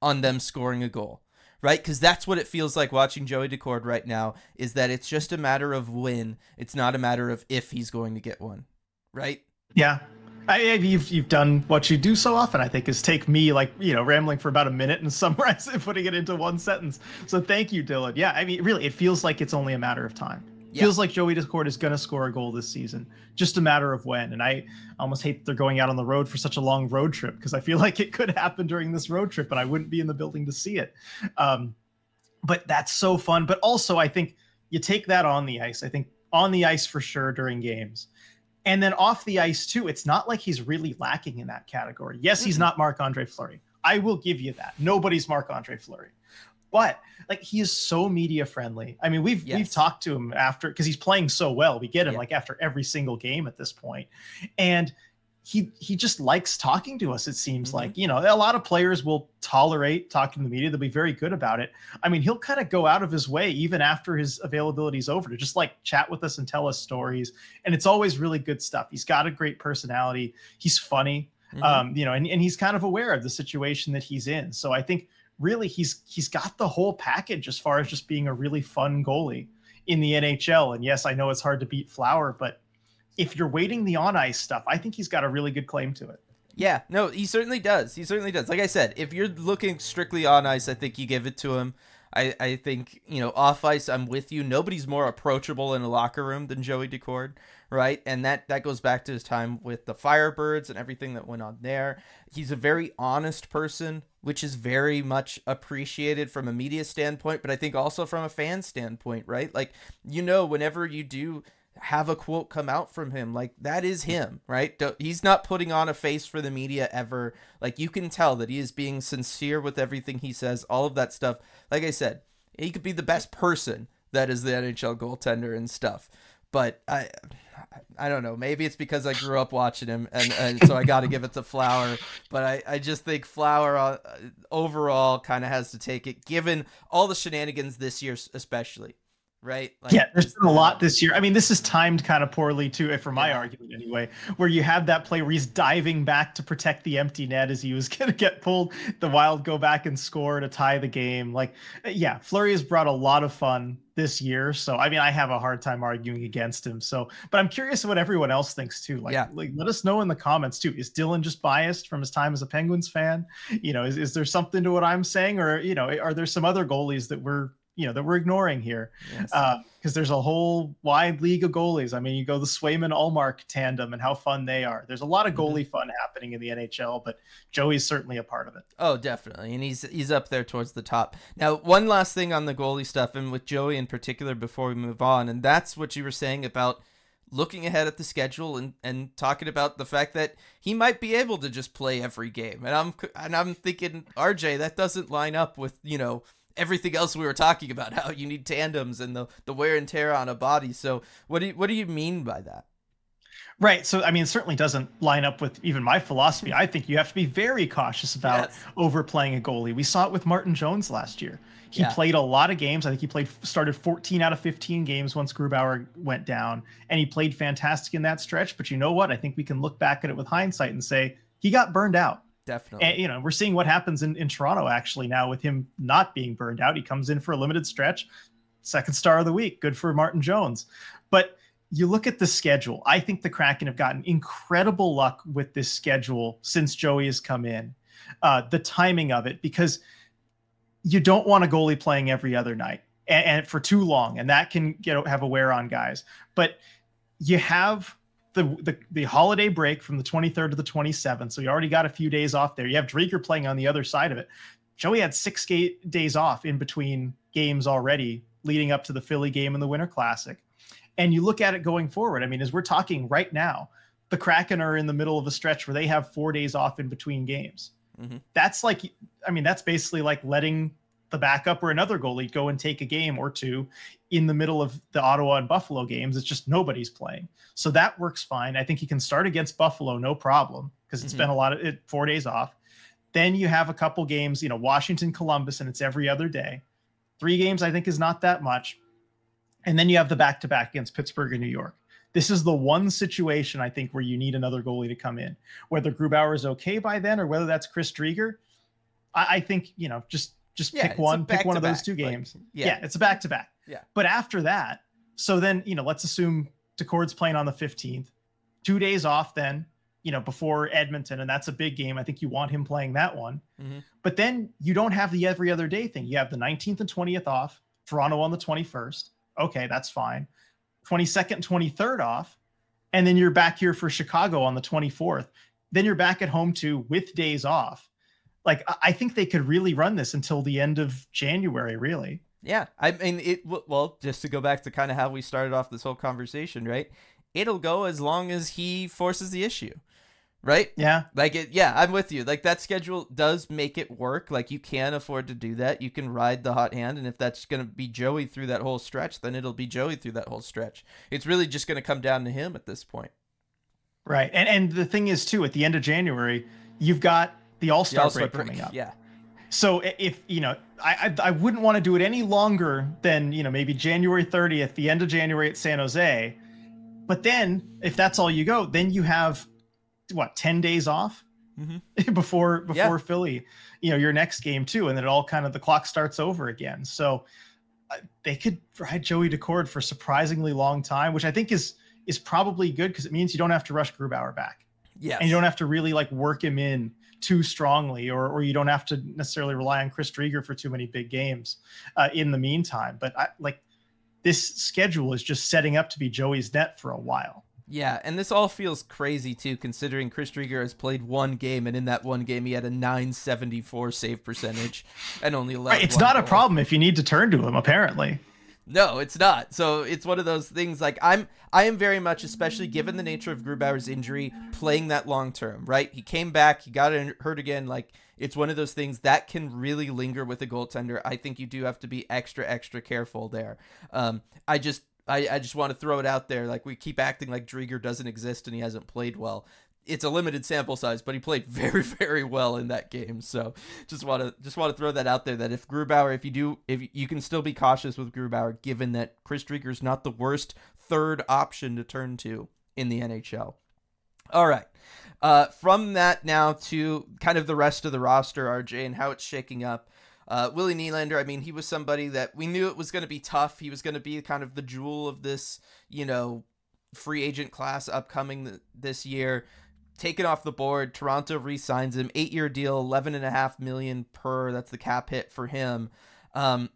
on them scoring a goal right? Because that's what it feels like watching joey daccord right now is that it's just a matter of when it's not a matter of if he's going to get one right? Yeah I, you've you've done what you do so often. I think is take me like you know rambling for about a minute and summarize it, putting it into one sentence. So thank you, Dylan. Yeah, I mean, really, it feels like it's only a matter of time. Yeah. Feels like Joey Daccord is going to score a goal this season, just a matter of when. And I almost hate that they're going out on the road for such a long road trip because I feel like it could happen during this road trip, and I wouldn't be in the building to see it. Um, but that's so fun. But also, I think you take that on the ice. I think on the ice for sure during games and then off the ice too, it's not like he's really lacking in that category. Yes, he's not Marc Andre Fleury. I will give you that. Nobody's Marc Andre Fleury. But like he is so media friendly. I mean, we've yes. we've talked to him after because he's playing so well. We get him yeah. like after every single game at this point. And he he just likes talking to us it seems mm-hmm. like. You know a lot of players will tolerate talking to the media they'll be very good about it. I mean he'll kind of go out of his way even after his availability is over to just like chat with us and tell us stories and it's always really good stuff. He's got a great personality he's funny mm-hmm. um you know and, and he's kind of aware of the situation that he's in. So i think really he's he's got the whole package as far as just being a really fun goalie in the nhl and yes i know it's hard to beat flower but if you're waiting the on ice stuff, I think he's got a really good claim to it. Yeah, no, he certainly does. He certainly does. Like I said, if you're looking strictly on ice, I think you give it to him. I, I think, you know, off ice, I'm with you. Nobody's more approachable in a locker room than Joey Daccord, right? And that, that goes back to his time with the Firebirds and everything that went on there. He's a very honest person, which is very much appreciated from a media standpoint, but I think also from a fan standpoint, right? Like, you know, whenever you do have a quote come out from him like that is him right? He's not putting on a face for the media ever. Like you can tell that he is being sincere with everything he says all of that stuff. Like i said he could be the best person that is the nhl goaltender and stuff. But i i don't know. Maybe it's because i grew up watching him and, and so i got to give it to flower. But i i just think flower uh, overall kind of has to take it given all the shenanigans this year especially right? Like, yeah, there's been a lot um, this year. I mean, this is timed kind of poorly too, eh, for my yeah. argument anyway, where you have that play where he's diving back to protect the empty net as he was going to get pulled. The Wild go back and score to tie the game. Like, uh, yeah, Fleury has brought a lot of fun this year. So, I mean, I have a hard time arguing against him. So, but I'm curious what everyone else thinks too. Like, yeah. like let us know in the comments too. Is Dylan just biased from his time as a Penguins fan? You know, is, is there something to what I'm saying, or you know, eh, are there some other goalies that we're you know that we're ignoring here because yes. uh, there's a whole wide league of goalies. I mean, you go the swayman Ullmark tandem and how fun they are. There's a lot of mm-hmm. goalie mm-hmm. fun happening in the NHL, but Joey's certainly a part of it. Oh, definitely, and he's he's up there towards the top. Now, one last thing on the goalie stuff, and with Joey in particular, before we move on, and that's what you were saying about looking ahead at the schedule and, and talking about the fact that he might be able to just play every game. And I'm and I'm thinking, RJ, that doesn't line up with you know everything else we were talking about how you need tandems and the the wear and tear on a body so what do you what do you mean by that Right. So, I mean, it certainly doesn't line up with even my philosophy. I think you have to be very cautious about yes. overplaying a goalie. We saw it with Martin Jones last year. He yeah. played a lot of games. I think he played started 14 out of 15 games once Grubauer went down, and he played fantastic in that stretch. But you know what? I think we can look back at it with hindsight and say he got burned out. Definitely. And, you know, we're seeing what happens in, in Toronto actually now with him not being burned out. He comes in for a limited stretch, second star of the week. Good for Martin Jones. But you look at the schedule. I think the Kraken have gotten incredible luck with this schedule since Joey has come in. Uh, the timing of it, because you don't want a goalie playing every other night and, and for too long, and that can get have a wear on guys. But you have the, the the holiday break from the 23rd to the 27th. So you already got a few days off there. You have Driedger playing on the other side of it. Joey had six ga- days off in between games already, leading up to the Philly game and the Winter Classic. And you look at it going forward. I mean, as we're talking right now, the Kraken are in the middle of a stretch where they have four days off in between games. Mm-hmm. That's like, I mean, that's basically like letting the backup or another goalie go and take a game or two in the middle of the Ottawa and Buffalo games. It's just nobody's playing. So that works fine. I think he can start against Buffalo, no problem, because it's mm-hmm. been a lot of it, four days off. Then you have a couple games, you know, Washington, Columbus, and it's every other day. Three games, I think, is not that much. And then you have the back to back against Pittsburgh and New York. This is the one situation I think where you need another goalie to come in. Whether Grubauer is okay by then or whether that's Chris Driedger, I, I think, you know, just just yeah, pick one, pick one of those two games. Like, yeah. yeah, it's a back to back. Yeah. But after that, so then, you know, let's assume Daccord's playing on the 15th, two days off then, you know, before Edmonton. And that's a big game. I think you want him playing that one. Mm-hmm. But then you don't have the every other day thing. You have the 19th and 20th off, Toronto on the 21st. Okay, that's fine. 22nd and 23rd off. And then you're back here for Chicago on the 24th. Then you're back at home too with days off like I think they could really run this until the end of January, really. Yeah, I mean it. Well, just to go back to kind of how we started off this whole conversation, right? It'll go as long as he forces the issue, right? Yeah, like it. Yeah, I'm with you. Like that schedule does make it work. Like you can afford to do that. You can ride the hot hand, and if that's gonna be Joey through that whole stretch, then it'll be Joey through that whole stretch. It's really just gonna come down to him at this point. Right, and and the thing is too, at the end of January, you've got the All Star break, break coming up. Yeah. So if you know, I, I I wouldn't want to do it any longer than you know maybe January 30th, the end of January at San Jose. But then if that's all you go, then you have what 10 days off mm-hmm. before before yeah. Philly, you know your next game too, and then it all kind of the clock starts over again. So uh, they could ride Joey Daccord for a surprisingly long time, which I think is is probably good because it means you don't have to rush Grubauer back. Yeah, and you don't have to really like work him in too strongly, or or you don't have to necessarily rely on Chris Driedger for too many big games uh, in the meantime. But I like this schedule is just setting up to be Joey's net for a while. Yeah, and this all feels crazy too, considering Chris Driedger has played one game, and in that one game he had a 974 save percentage and only 11. Right, it's not goal. a problem if you need to turn to him. Apparently, no, it's not. So it's one of those things. Like I'm, I am very much, especially given the nature of Grubauer's injury, playing that long term. Right, he came back, he got hurt again. Like it's one of those things that can really linger with a goaltender. I think you do have to be extra, extra careful there. Um, I just I, I just want to throw it out there. Like we keep acting like Driedger doesn't exist and he hasn't played well. It's a limited sample size, but he played very, very well in that game. So just want to just want to throw that out there. That if Grubauer, if you do, if you can still be cautious with Grubauer, given that Chris is not the worst third option to turn to in the NHL. All right. Uh, from that now to kind of the rest of the roster, RJ, and how it's shaking up. Uh, Willie Nylander, I mean, he was somebody that we knew it was going to be tough. He was going to be kind of the jewel of this, you know, free agent class upcoming th- this year. Taken off the board, Toronto re-signs him, eight-year deal, eleven and a half million per. That's the cap hit for him. Um,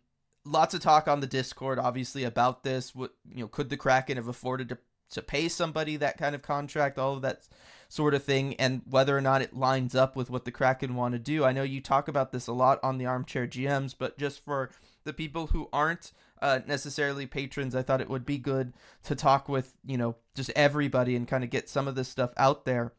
lots of talk on the Discord, obviously, about this. What you know, could the Kraken have afforded to to pay somebody that kind of contract? All of that sort of thing and whether or not it lines up with what the Kraken want to do. I know you talk about this a lot on the Armchair GMs, but just for the people who aren't uh, necessarily patrons, I thought it would be good to talk with, you know, just everybody and kind of get some of this stuff out there.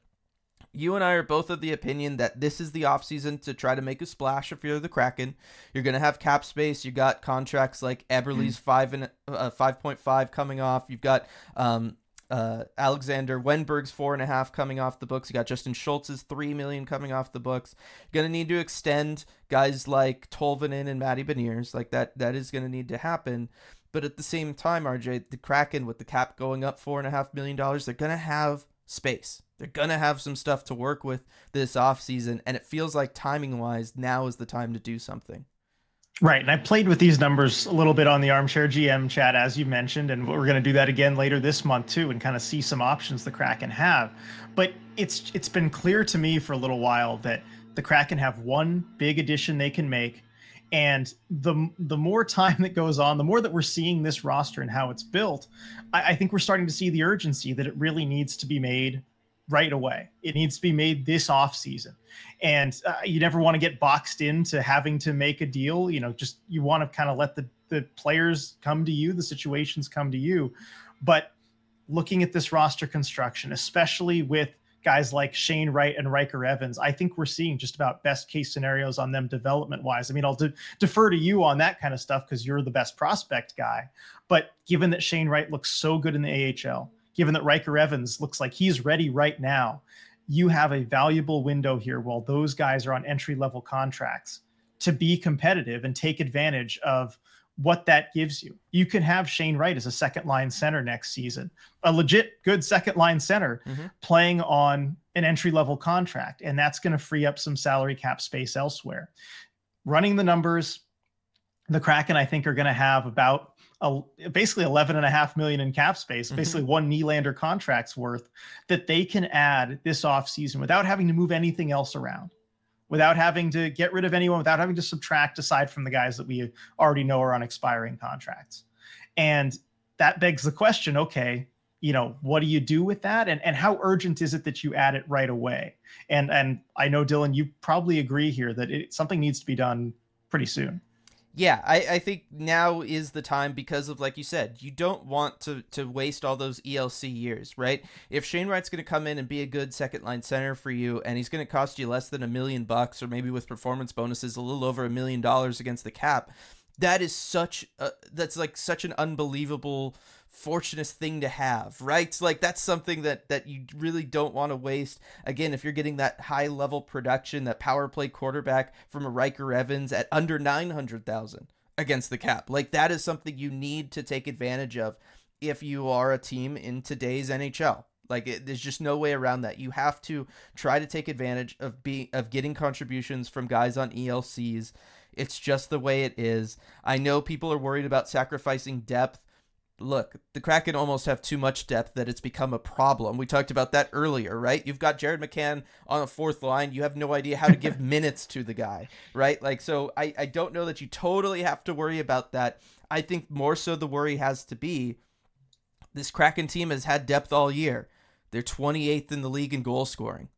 You and I are both of the opinion that this is the offseason to try to make a splash if you're the Kraken. You're going to have cap space. You got contracts like Eberle's 5 and uh, 5.5 coming off. You've got um, uh, Alexander Wennberg's four and a half coming off the books. You got Justin Schultz's three million coming off the books. You're gonna need to extend guys like Tolvanen and Matty Beniers. Like that, that is gonna need to happen. But at the same time, RJ, the Kraken with the cap going up four and a half million dollars, they're gonna have space. They're gonna have some stuff to work with this offseason, and it feels like timing wise, now is the time to do something. Right. And I played with these numbers a little bit on the Armchair GM chat, as you mentioned, and we're going to do that again later this month too, and kind of see some options the Kraken have. But it's it's been clear to me for a little while that the Kraken have one big addition they can make. And the the more time that goes on, the more that we're seeing this roster and how it's built, I, I think we're starting to see the urgency that it really needs to be made right away. It needs to be made this off season, and uh, you never want to get boxed into having to make a deal. You know, just you want to kind of let the the players come to you, the situations come to you. But looking at this roster construction, especially with guys like Shane Wright and Ryker Evans, I think we're seeing just about best case scenarios on them development wise. I mean, I'll de- defer to you on that kind of stuff because you're the best prospect guy. But given that Shane Wright looks so good in the AHL, given that Ryker Evans looks like he's ready right now, you have a valuable window here while those guys are on entry level contracts to be competitive and take advantage of what that gives you. You can have Shane Wright as a second line center next season, a legit good second line center mm-hmm. playing on an entry level contract, and that's going to free up some salary cap space elsewhere. Running the numbers, the Kraken, I think, are going to have about a, basically 11 and a half million in cap space, mm-hmm. basically one Nylander contract's worth that they can add this offseason without having to move anything else around, without having to get rid of anyone, without having to subtract aside from the guys that we already know are on expiring contracts. And that begs the question, okay, you know, what do you do with that? And and how urgent is it that you add it right away? And and I know Dylan, you probably agree here that it, something needs to be done pretty soon. Yeah, I, I think now is the time because of like you said, you don't want to to waste all those ELC years, right? If Shane Wright's going to come in and be a good second line center for you, and he's going to cost you less than a million bucks, or maybe with performance bonuses a little over a million dollars against the cap, that is such a, that's like such an unbelievable fortunate thing to have, right? Like that's something that that you really don't want to waste. Again, if you're getting that high level production, that power play quarterback from a Ryker Evans at under 900,000 against the cap. Like that is something you need to take advantage of if you are a team in today's NHL. Like it, there's just no way around that. You have to try to take advantage of being of getting contributions from guys on ELCs. It's just the way it is. I know people are worried about sacrificing depth look, the Kraken almost have too much depth that it's become a problem. We talked about that earlier, right? You've got Jared McCann on the fourth line. You have no idea how to give minutes to the guy, right? Like, so I, I don't know that you totally have to worry about that. I think more so the worry has to be this Kraken team has had depth all year. They're 28th in the league in goal scoring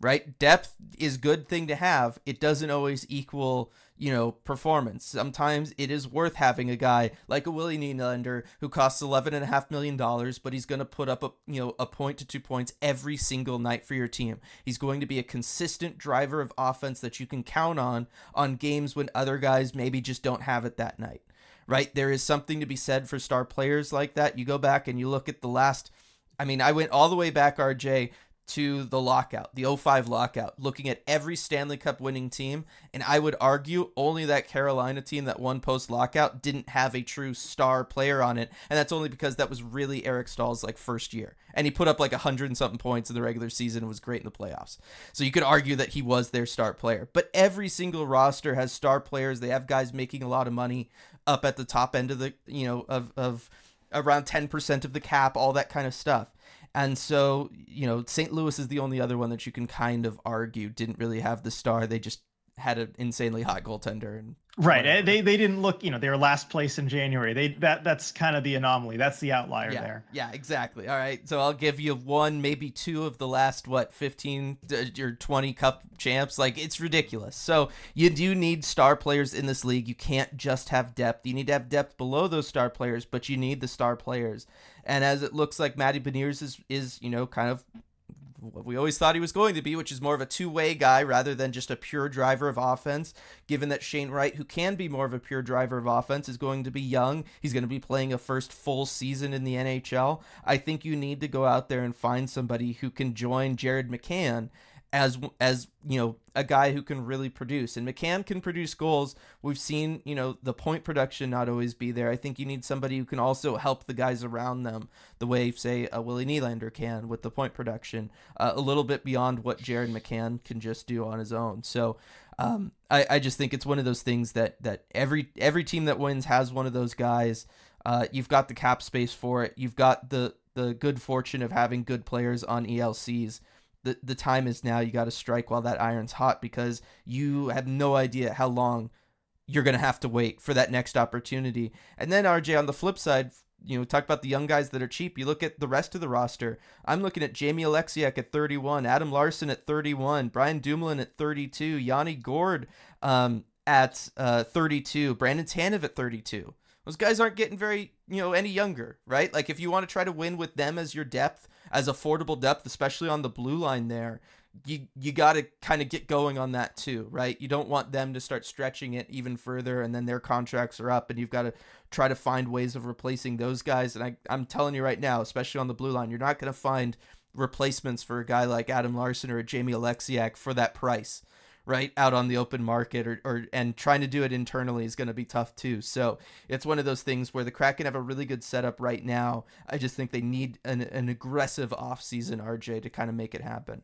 right? Depth is good thing to have. It doesn't always equal, you know, performance. Sometimes it is worth having a guy like a Willie Nylander who costs eleven and a half million dollars, but he's going to put up a you know a point to two points every single night for your team. He's going to be a consistent driver of offense that you can count on on games when other guys maybe just don't have it that night. Right? There is something to be said for star players like that. You go back and you look at the last I mean, I went all the way back, RJ, to the lockout, the 05 lockout, looking at every Stanley Cup winning team. And I would argue only that Carolina team that won post lockout didn't have a true star player on it. And that's only because that was really Eric Staal's like first year. And he put up like a hundred and something points in the regular season and was great in the playoffs. So you could argue that he was their star player. But every single roster has star players. They have guys making a lot of money up at the top end of the, you know, of, of around 10% of the cap, all that kind of stuff. And so, you know, St. Louis is the only other one that you can kind of argue didn't really have the star. They just had an insanely hot goaltender and right whatever. they they didn't look you know they were last place in january. They that that's kind of the anomaly. That's the outlier yeah, there. yeah exactly. All right so i'll give you one maybe two of the last what 15 uh, or 20 cup champs? Like it's ridiculous. So you do need star players in this league. You can't just have depth. You need to have depth below those star players but you need the star players. And as it looks like Matty Beniers is is you know kind of we always thought he was going to be, which is more of a two way guy rather than just a pure driver of offense. Given that Shane Wright, who can be more of a pure driver of offense, is going to be young, he's going to be playing a first full season in the NHL. I think you need to go out there and find somebody who can join Jared McCann as as you know a guy who can really produce. And McCann can produce goals. We've seen you know the point production not always be there. I think you need somebody who can also help the guys around them the way say a Willie Nylander can with the point production uh, a little bit beyond what Jared McCann can just do on his own. So um, I, I just think it's one of those things that that every every team that wins has one of those guys. Uh, you've got the cap space for it. You've got the the good fortune of having good players on ELCs the the time is now. You got to strike while that iron's hot because you have no idea how long you're going to have to wait for that next opportunity. And then RJ on the flip side, you know, talk about the young guys that are cheap. You look at the rest of the roster. I'm looking at Jamie Oleksiak at 31, Adam Larsson at 31, Brian Dumoulin at 32, Yanni Gourde um, at uh, 32, Brandon Tanev at 32. Those guys aren't getting very, you know, any younger, right? Like if you want to try to win with them as your depth, as affordable depth, especially on the blue line there, you you got to kind of get going on that too, right? You don't want them to start stretching it even further and then their contracts are up and you've got to try to find ways of replacing those guys. And I, I'm telling you right now, especially on the blue line, you're not going to find replacements for a guy like Adam Larsson or Jamie Oleksiak for that price right out on the open market or, or and trying to do it internally is going to be tough too. So it's one of those things where the kraken have a really good setup right now. I just think they need an, an aggressive off season rj to kind of make it happen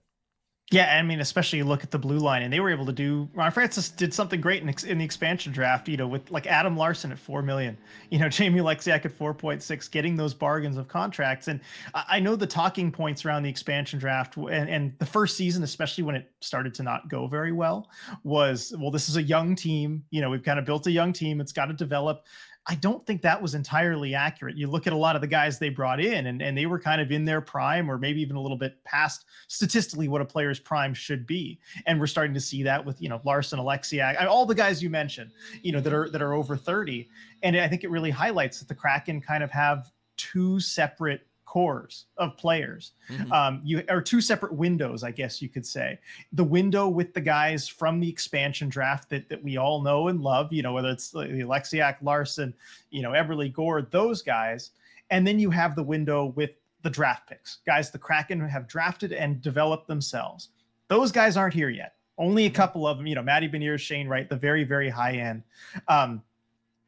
yeah, I mean, especially look at the blue line, and they were able to do. Ron Francis did something great in, in the expansion draft. You know, with like Adam Larsson at four million, you know, Jamie Oleksiak at four point six, getting those bargains of contracts. And I, I know the talking points around the expansion draft and, and the first season, especially when it started to not go very well, was well, this is a young team. You know, we've kind of built a young team. It's got to develop. I don't think that was entirely accurate. You look at a lot of the guys they brought in, and, and they were kind of in their prime, or maybe even a little bit past statistically what a player's prime should be. And we're starting to see that with you know Larsson, Oleksiak, all the guys you mentioned, you know that are that are over 30. And I think it really highlights that the Kraken kind of have two separate cores of players. Mm-hmm. Um, you are two separate windows, I guess you could say. The window with the guys from the expansion draft that that we all know and love, you know, whether it's the Oleksiak, Larsson, you know, Eberle Gourde, those guys, and then you have the window with the draft picks, guys the Kraken have drafted and developed themselves. Those guys aren't here yet. Only a mm-hmm. couple of them, you know, Matty Beniers, Shane Wright, the very, very high end. Um,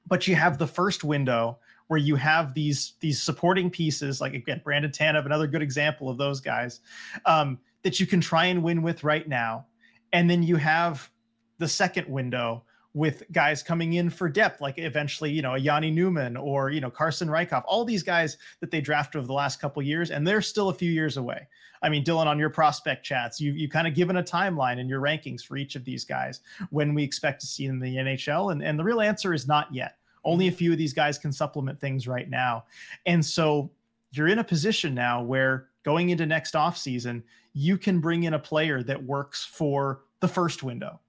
but you have the first window where you have these these supporting pieces, like again, Brandon Tanev, another good example of those guys, um, that you can try and win with right now. And then you have the second window with guys coming in for depth, like eventually, you know, Jani Nyman or, you know, Carson Rehkopf, all these guys that they drafted over the last couple years, and they're still a few years away. I mean, Dylan, on your prospect chats, you you kind of given a timeline in your rankings for each of these guys when we expect to see them in the NHL. And, and the real answer is not yet. Only a mm-hmm. few of these guys can supplement things right now. And so you're in a position now where going into next offseason, you can bring in a player that works for the first window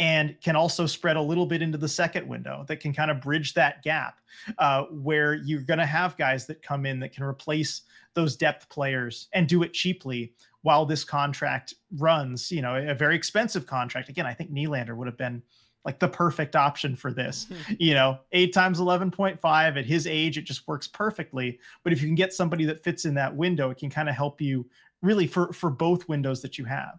and can also spread a little bit into the second window that can kind of bridge that gap uh, where you're going to have guys that come in that can replace those depth players and do it cheaply while this contract runs you know a very expensive contract again i think Nylander would have been like the perfect option for this hmm. you know 8 times 11.5 at his age it just works perfectly but if you can get somebody that fits in that window it can kind of help you really for for both windows that you have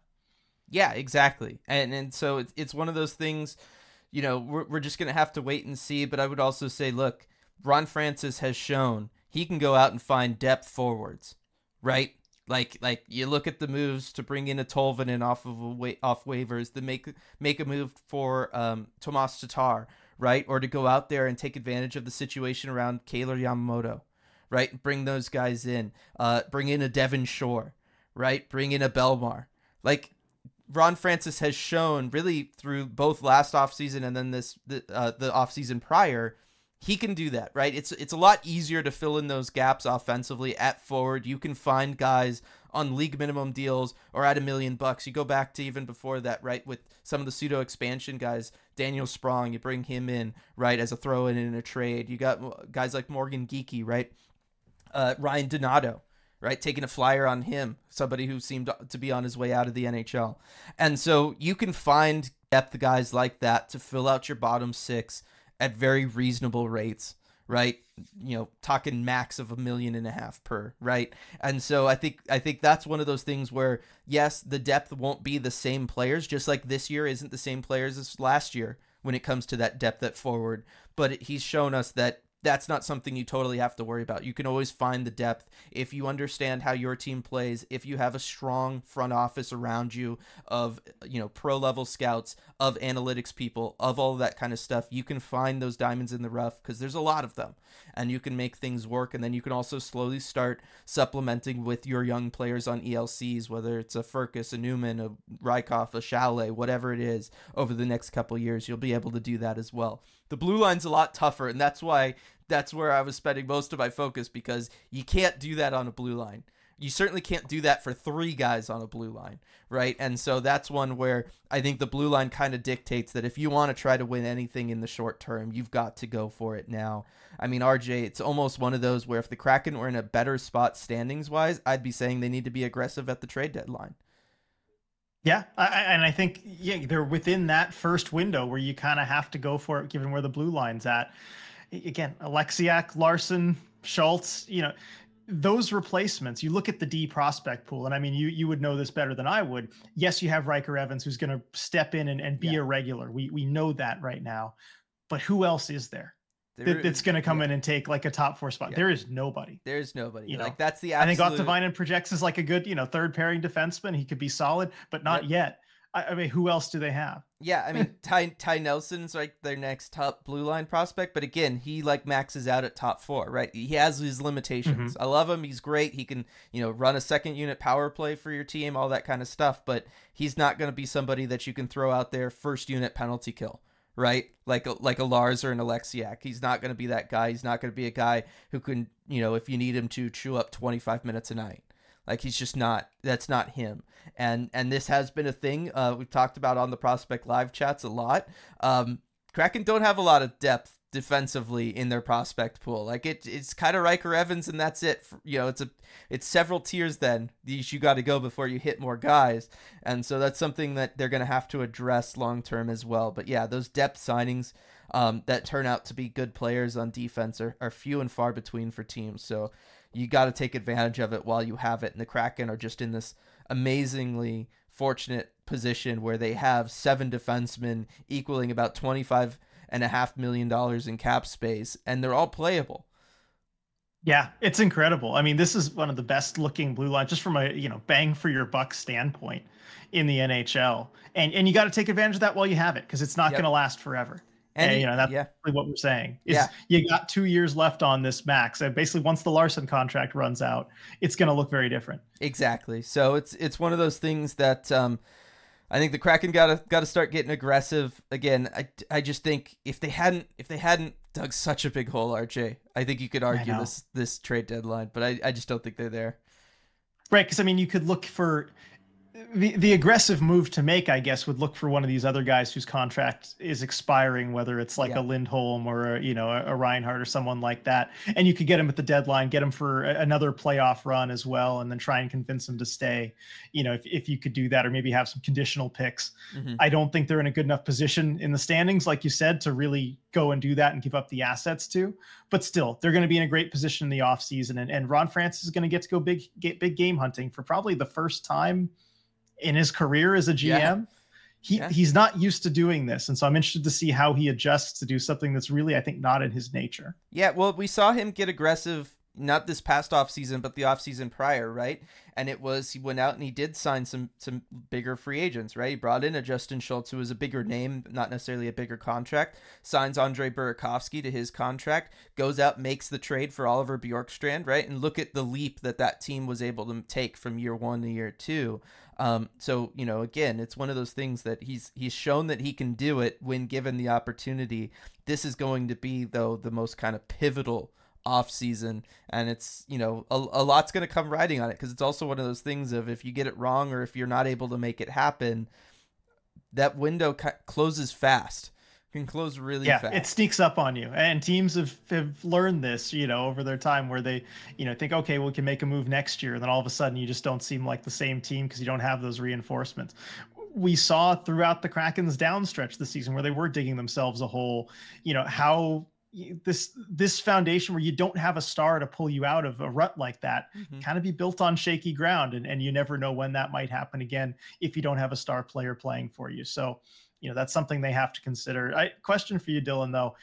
yeah, exactly. And and so it's it's one of those things, you know, we're we're just gonna have to wait and see. But I would also say, look, Ron Francis has shown he can go out and find depth forwards, right? Like like you look at the moves to bring in a Tolvanen off of wa- off waivers, to make make a move for um, Tomas Tatar, right? Or to go out there and take advantage of the situation around Kailer Yamamoto, right? Bring those guys in. Uh, bring in a Devin Shore, right? Bring in a Bellemare, Like Ron Francis has shown really through both last offseason and then this the uh, the offseason prior, he can do that, right? It's it's a lot easier to fill in those gaps offensively at forward. You can find guys on league minimum deals or at a million bucks. You go back to even before that, right? With some of the pseudo expansion guys, Daniel Sprong, you bring him in, right, as a throw in in a trade. You got guys like Morgan Geekie, right? Uh, Ryan Donato, right? Taking a flyer on him, somebody who seemed to be on his way out of the NHL. And so you can find depth guys like that to fill out your bottom six at very reasonable rates, right? You know, talking max of a million and a half per, right? And so I think I think that's one of those things where yes, the depth won't be the same players, just like this year isn't the same players as last year when it comes to that depth at forward. But he's shown us that that's not something you totally have to worry about. You can always find the depth if you understand how your team plays, if you have a strong front office around you of, you know, pro level scouts, of analytics people, of all that kind of stuff. You can find those diamonds in the rough because there's a lot of them and you can make things work. And then you can also slowly start supplementing with your young players on ELCs, whether it's a Firkus, a Nyman, a Rehkopf, a Sale, whatever it is over the next couple years. You'll be able to do that as well. The blue line's a lot tougher, and that's why that's where I was spending most of my focus because you can't do that on a blue line. You certainly can't do that for three guys on a blue line, right? And so that's one where I think the blue line kind of dictates that if you want to try to win anything in the short term, you've got to go for it now. I mean, RJ, it's almost one of those where if the Kraken were in a better spot standings wise, I'd be saying they need to be aggressive at the trade deadline. Yeah, I, and I think yeah they're within that first window where you kind of have to go for it, given where the blue line's at again, Oleksiak, Larsson, Schultz, you know, those replacements, you look at the D prospect pool, and I mean, you you would know this better than I would. Yes, you have Ryker Evans who's going to step in and, and be yeah. a regular. We we know that right now, but who else is there? That, that's going to come yeah. in and take like a top four spot. Yeah. There is nobody. There's nobody. You know? Like that's the. Absolute... I think Ottavainen projects as like a good, you know, third pairing defenseman. He could be solid, but not yep. yet. I, I mean, who else do they have? Yeah, I mean, Ty Ty Nelson's like their next top blue line prospect, but again, he like maxes out at top four, right? He has his limitations. Mm-hmm. I love him; he's great. He can you know run a second unit power play for your team, all that kind of stuff. But he's not going to be somebody that you can throw out there first unit penalty kill, right? Like a, like a Lars or an Oleksiak. He's not going to be that guy. He's not going to be a guy who can you know if you need him to chew up twenty five minutes a night. Like he's just not. That's not him. And and this has been a thing uh, we've talked about on the prospect live chats a lot. Um, Kraken don't have a lot of depth defensively in their prospect pool. Like it, it's kind of Ryker Evans, and that's it. For, you know, it's a, it's several tiers. Then these you got to go before you hit more guys, and so that's something that they're going to have to address long term as well. But yeah, those depth signings um, that turn out to be good players on defense are, are few and far between for teams. So you got to take advantage of it while you have it. And the Kraken are just in this amazingly fortunate position where they have seven defensemen equaling about twenty five and a half million dollars in cap space, and they're all playable. Yeah, it's incredible. I mean, this is one of the best looking blue lines just from a, you know, bang for your buck standpoint in the NHL. And and you got to take advantage of that while you have it because it's not yep. going to last forever. And, and, you know, that's yeah. really what we're saying. Is yeah. you got 2 years left on this max. And basically once the Larsson contract runs out, it's going to look very different. Exactly. So it's it's one of those things that um I think the Kraken got to got to start getting aggressive again. I, I just think if they hadn't if they hadn't dug such a big hole, RJ, I think you could argue this this trade deadline, but I, I just don't think they're there. Right, because I mean, you could look for the the aggressive move to make, I guess, would look for one of these other guys whose contract is expiring, whether it's like yeah. a Lindholm or a, you know a, a Reinhart or someone like that, and you could get him at the deadline, get him for another playoff run as well, and then try and convince him to stay. You know, if if you could do that, or maybe have some conditional picks. Mm-hmm. I don't think they're in a good enough position in the standings, like you said, to really go and do that and give up the assets to. But still, they're going to be in a great position in the offseason. And, and Ron Francis is going to get to go big, get big game hunting for probably the first time in his career as a GM. Yeah. He, yeah. he's not used to doing this and so i'm interested to see how he adjusts to do something that's really i think not in his nature yeah well we saw him get aggressive not this past off season, but the off season prior, right? And it was he went out and he did sign some some bigger free agents, right? He brought in a Justin Schultz who was a bigger name, not necessarily a bigger contract. Signs Andre Burakovsky to his contract, goes out makes the trade for Oliver Bjorkstrand, right? And look at the leap that that team was able to take from year one to year two. Um, so you know, again, it's one of those things that he's he's shown that he can do it when given the opportunity. This is going to be though the most kind of pivotal off season and it's you know a, a lot's going to come riding on it because it's also one of those things of if you get it wrong or if you're not able to make it happen that window ca- closes fast can close really yeah, fast. it sneaks up on you. And teams have, have learned this, you know, over their time where they, you know, think, okay, well, we can make a move next year. And then all of a sudden you just don't seem like the same team because you don't have those reinforcements. We saw throughout the Kraken's downstretch this season where they were digging themselves a hole, you know, how this this foundation where you don't have a star to pull you out of a rut like that mm-hmm. kind of be built on shaky ground and, and you never know when that might happen again if you don't have a star player playing for you so you know that's something they have to consider I, question for you dylan though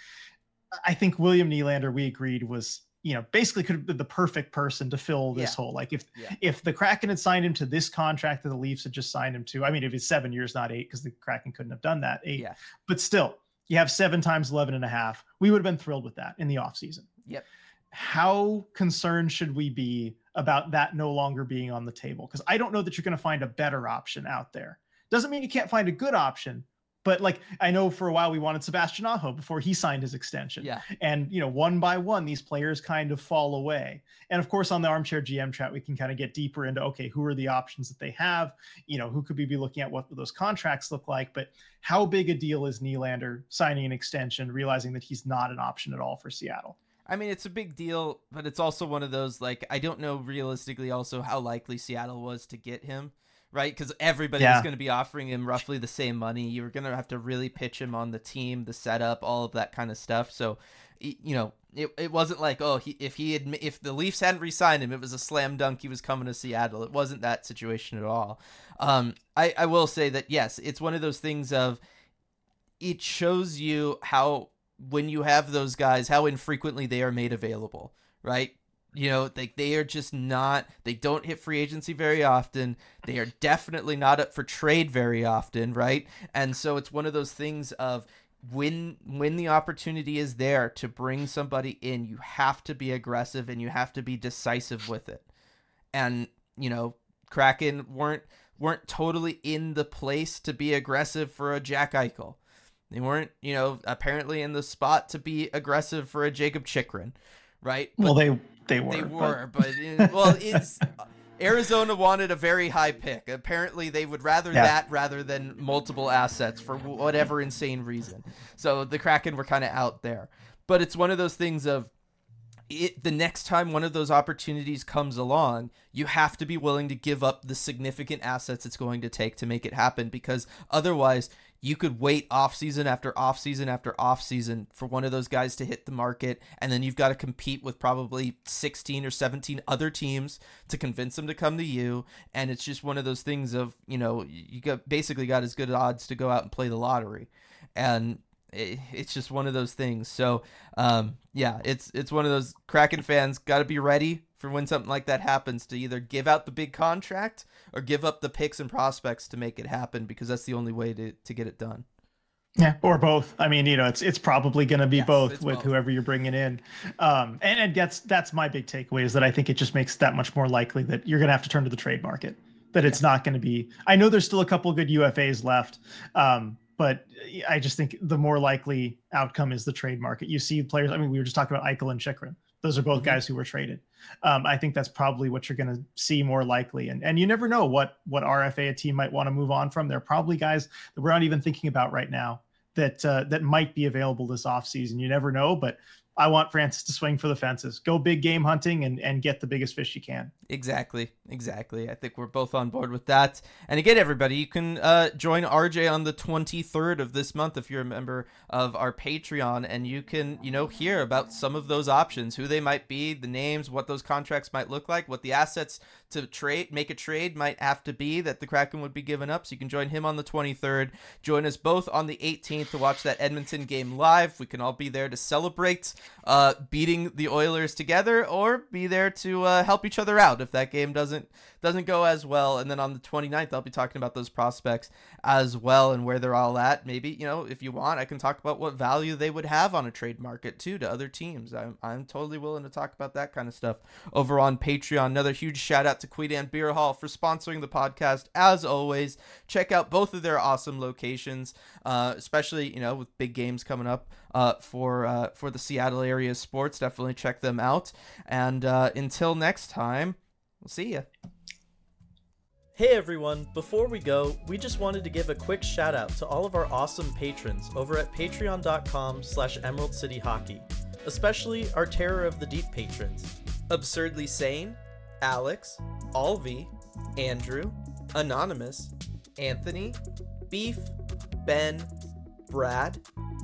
i think william Nylander we agreed was you know basically could have been the perfect person to fill this yeah. hole like if yeah. if the kraken had signed him to this contract that the leafs had just signed him to i mean if it's seven years not eight because the kraken couldn't have done that eight yeah. but still you have seven times 11 and a half. We would have been thrilled with that in the offseason. Yep. How concerned should we be about that no longer being on the table? Because I don't know that you're going to find a better option out there. Doesn't mean you can't find a good option, but like I know for a while we wanted Sebastian Aho before he signed his extension. Yeah. And you know, one by one, these players kind of fall away. And of course, on the armchair GM chat, we can kind of get deeper into okay, who are the options that they have? You know, who could we be looking at? What those contracts look like? But how big a deal is Nylander signing an extension, realizing that he's not an option at all for Seattle? I mean, it's a big deal, but it's also one of those like I don't know realistically also how likely Seattle was to get him right? Because everybody yeah. was going to be offering him roughly the same money. You were going to have to really pitch him on the team, the setup, all of that kind of stuff. So, you know, it, it wasn't like oh he if he had if the Leafs hadn't re-signed him, it was a slam dunk. He was coming to Seattle. It wasn't that situation at all. Um, I I will say that yes, it's one of those things of it shows you how when you have those guys how infrequently they are made available right you know, they they are just not. They don't hit free agency very often. They are definitely not up for trade very often, right? And so it's one of those things of when when the opportunity is there to bring somebody in, you have to be aggressive and you have to be decisive with it. And you know, Kraken weren't weren't totally in the place to be aggressive for a Jack Eichel. They weren't, you know, apparently in the spot to be aggressive for a Jakob Chychrun, right? But, well, they they were. They were, but, but well, it's uh, Arizona wanted a very high pick. Apparently, they would rather yeah. that rather than multiple assets for whatever insane reason. So the Kraken were kind of out there. But it's one of those things of it the next time one of those opportunities comes along, you have to be willing to give up the significant assets it's going to take to make it happen because otherwise you could wait off season after off season after off season for one of those guys to hit the market and then you've got to compete with probably 16 or 17 other teams to convince them to come to you and it's just one of those things of you know you got basically got as good odds to go out and play the lottery. And it, it's just one of those things. So um, yeah, it's it's one of those Kraken fans got to be ready for when something like that happens to either give out the big contract or give up the picks and prospects to make it happen because that's the only way to, to get it done. Yeah, or both. I mean, you know, it's it's probably going to be yes, both with both. whoever you're bringing in. Um, and, and that's that's my big takeaway is that I think it just makes that much more likely that you're going to have to turn to the trade market. That it's not going to be. I know there's still a couple good UFAs left, um, but I just think the more likely outcome is the trade market. You see players. I mean, we were just talking about Eichel and Chychrun. Those are both mm-hmm. guys who were traded. Um, I think that's probably what you're going to see more likely. And and you never know what what RFA a team might want to move on from. There are probably guys that we're not even thinking about right now that uh, that might be available this offseason. You never know, but I want Francis to swing for the fences. Go big game hunting and, and get the biggest fish you can. Exactly. Exactly. I think we're both on board with that. And again, everybody, you can uh, join RJ on the 23rd of this month if you're a member of our Patreon and you can, you know, hear about some of those options, who they might be, the names, what those contracts might look like, what the assets to trade, make a trade might have to be that the Kraken would be giving up. So you can join him on the 23rd. Join us both on the 18th to watch that Edmonton game live. We can all be there to celebrate uh, beating the Oilers together or be there to uh, help each other out if that game doesn't doesn't go as well. And then on the 29th, I'll be talking about those prospects as well and where they're all at. Maybe, you know, if you want, I can talk about what value they would have on a trade market too to other teams. I'm, I'm totally willing to talk about that kind of stuff over on Patreon. Another huge shout out to Queen Anne Beer Hall for sponsoring the podcast. As always, check out both of their awesome locations, uh, especially, you know, with big games coming up uh, for uh, for the Seattle area sports. Definitely check them out. And uh, until next time, we'll see you. Hey everyone, before we go, we just wanted to give a quick shout out to all of our awesome patrons over at patreon.com slash emerald city hockey, especially our Terror of the Deep patrons. Absurdly Sane, Alex, Alvi, Andrew, Anonymous, Anthony, Beef, Ben, Brad,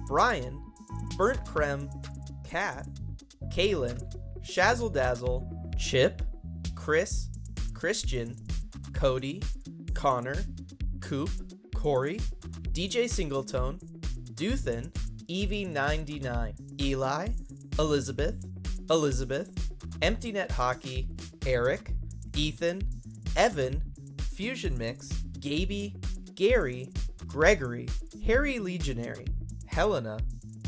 Brian, Burnt Creme, Cat, Kaylin, Shazzle Dazzle, Chip, Chris, Christian, Cody, Connor, Coop, Corey, DJ Singletone, Duthin, Evie99, Eli, Elizabeth, Elizabeth, Empty Net Hockey, Eric, Ethan, Evan, Fusion Mix, Gaby, Gary, Gregory, Harry Legionary, Helena,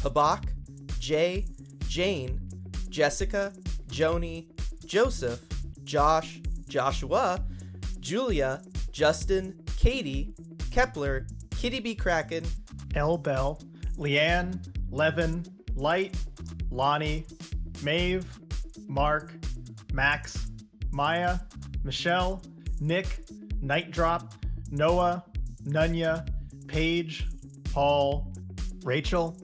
Habak, Jay, Jane, Jessica, Joni, Joseph, Josh, Joshua, Julia, Justin, Katie, Kepler, Kitty B. Kraken, L. Bell, Leanne, Levin, Light, Lonnie, Maeve, Mark, Max, Maya, Michelle, Nick, Night Drop, Noah, Nunya, Paige, Paul, Rachel,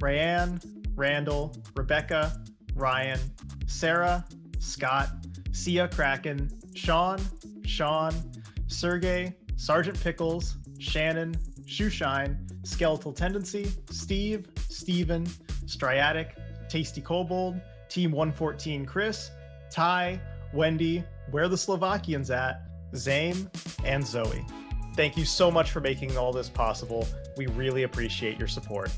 Rayanne, Randall, Rebecca, Ryan, Sarah, Scott, Sia Kraken, Sean, Sean, Sergey, Sergeant Pickles, Shannon, Shoeshine, Skeletal Tendency, Steve, Steven, Striatic, Tasty Kobold, Team 114 Chris, Ty, Wendy, Where the Slovakians At, Zame, and Zoe. Thank you so much for making all this possible. We really appreciate your support.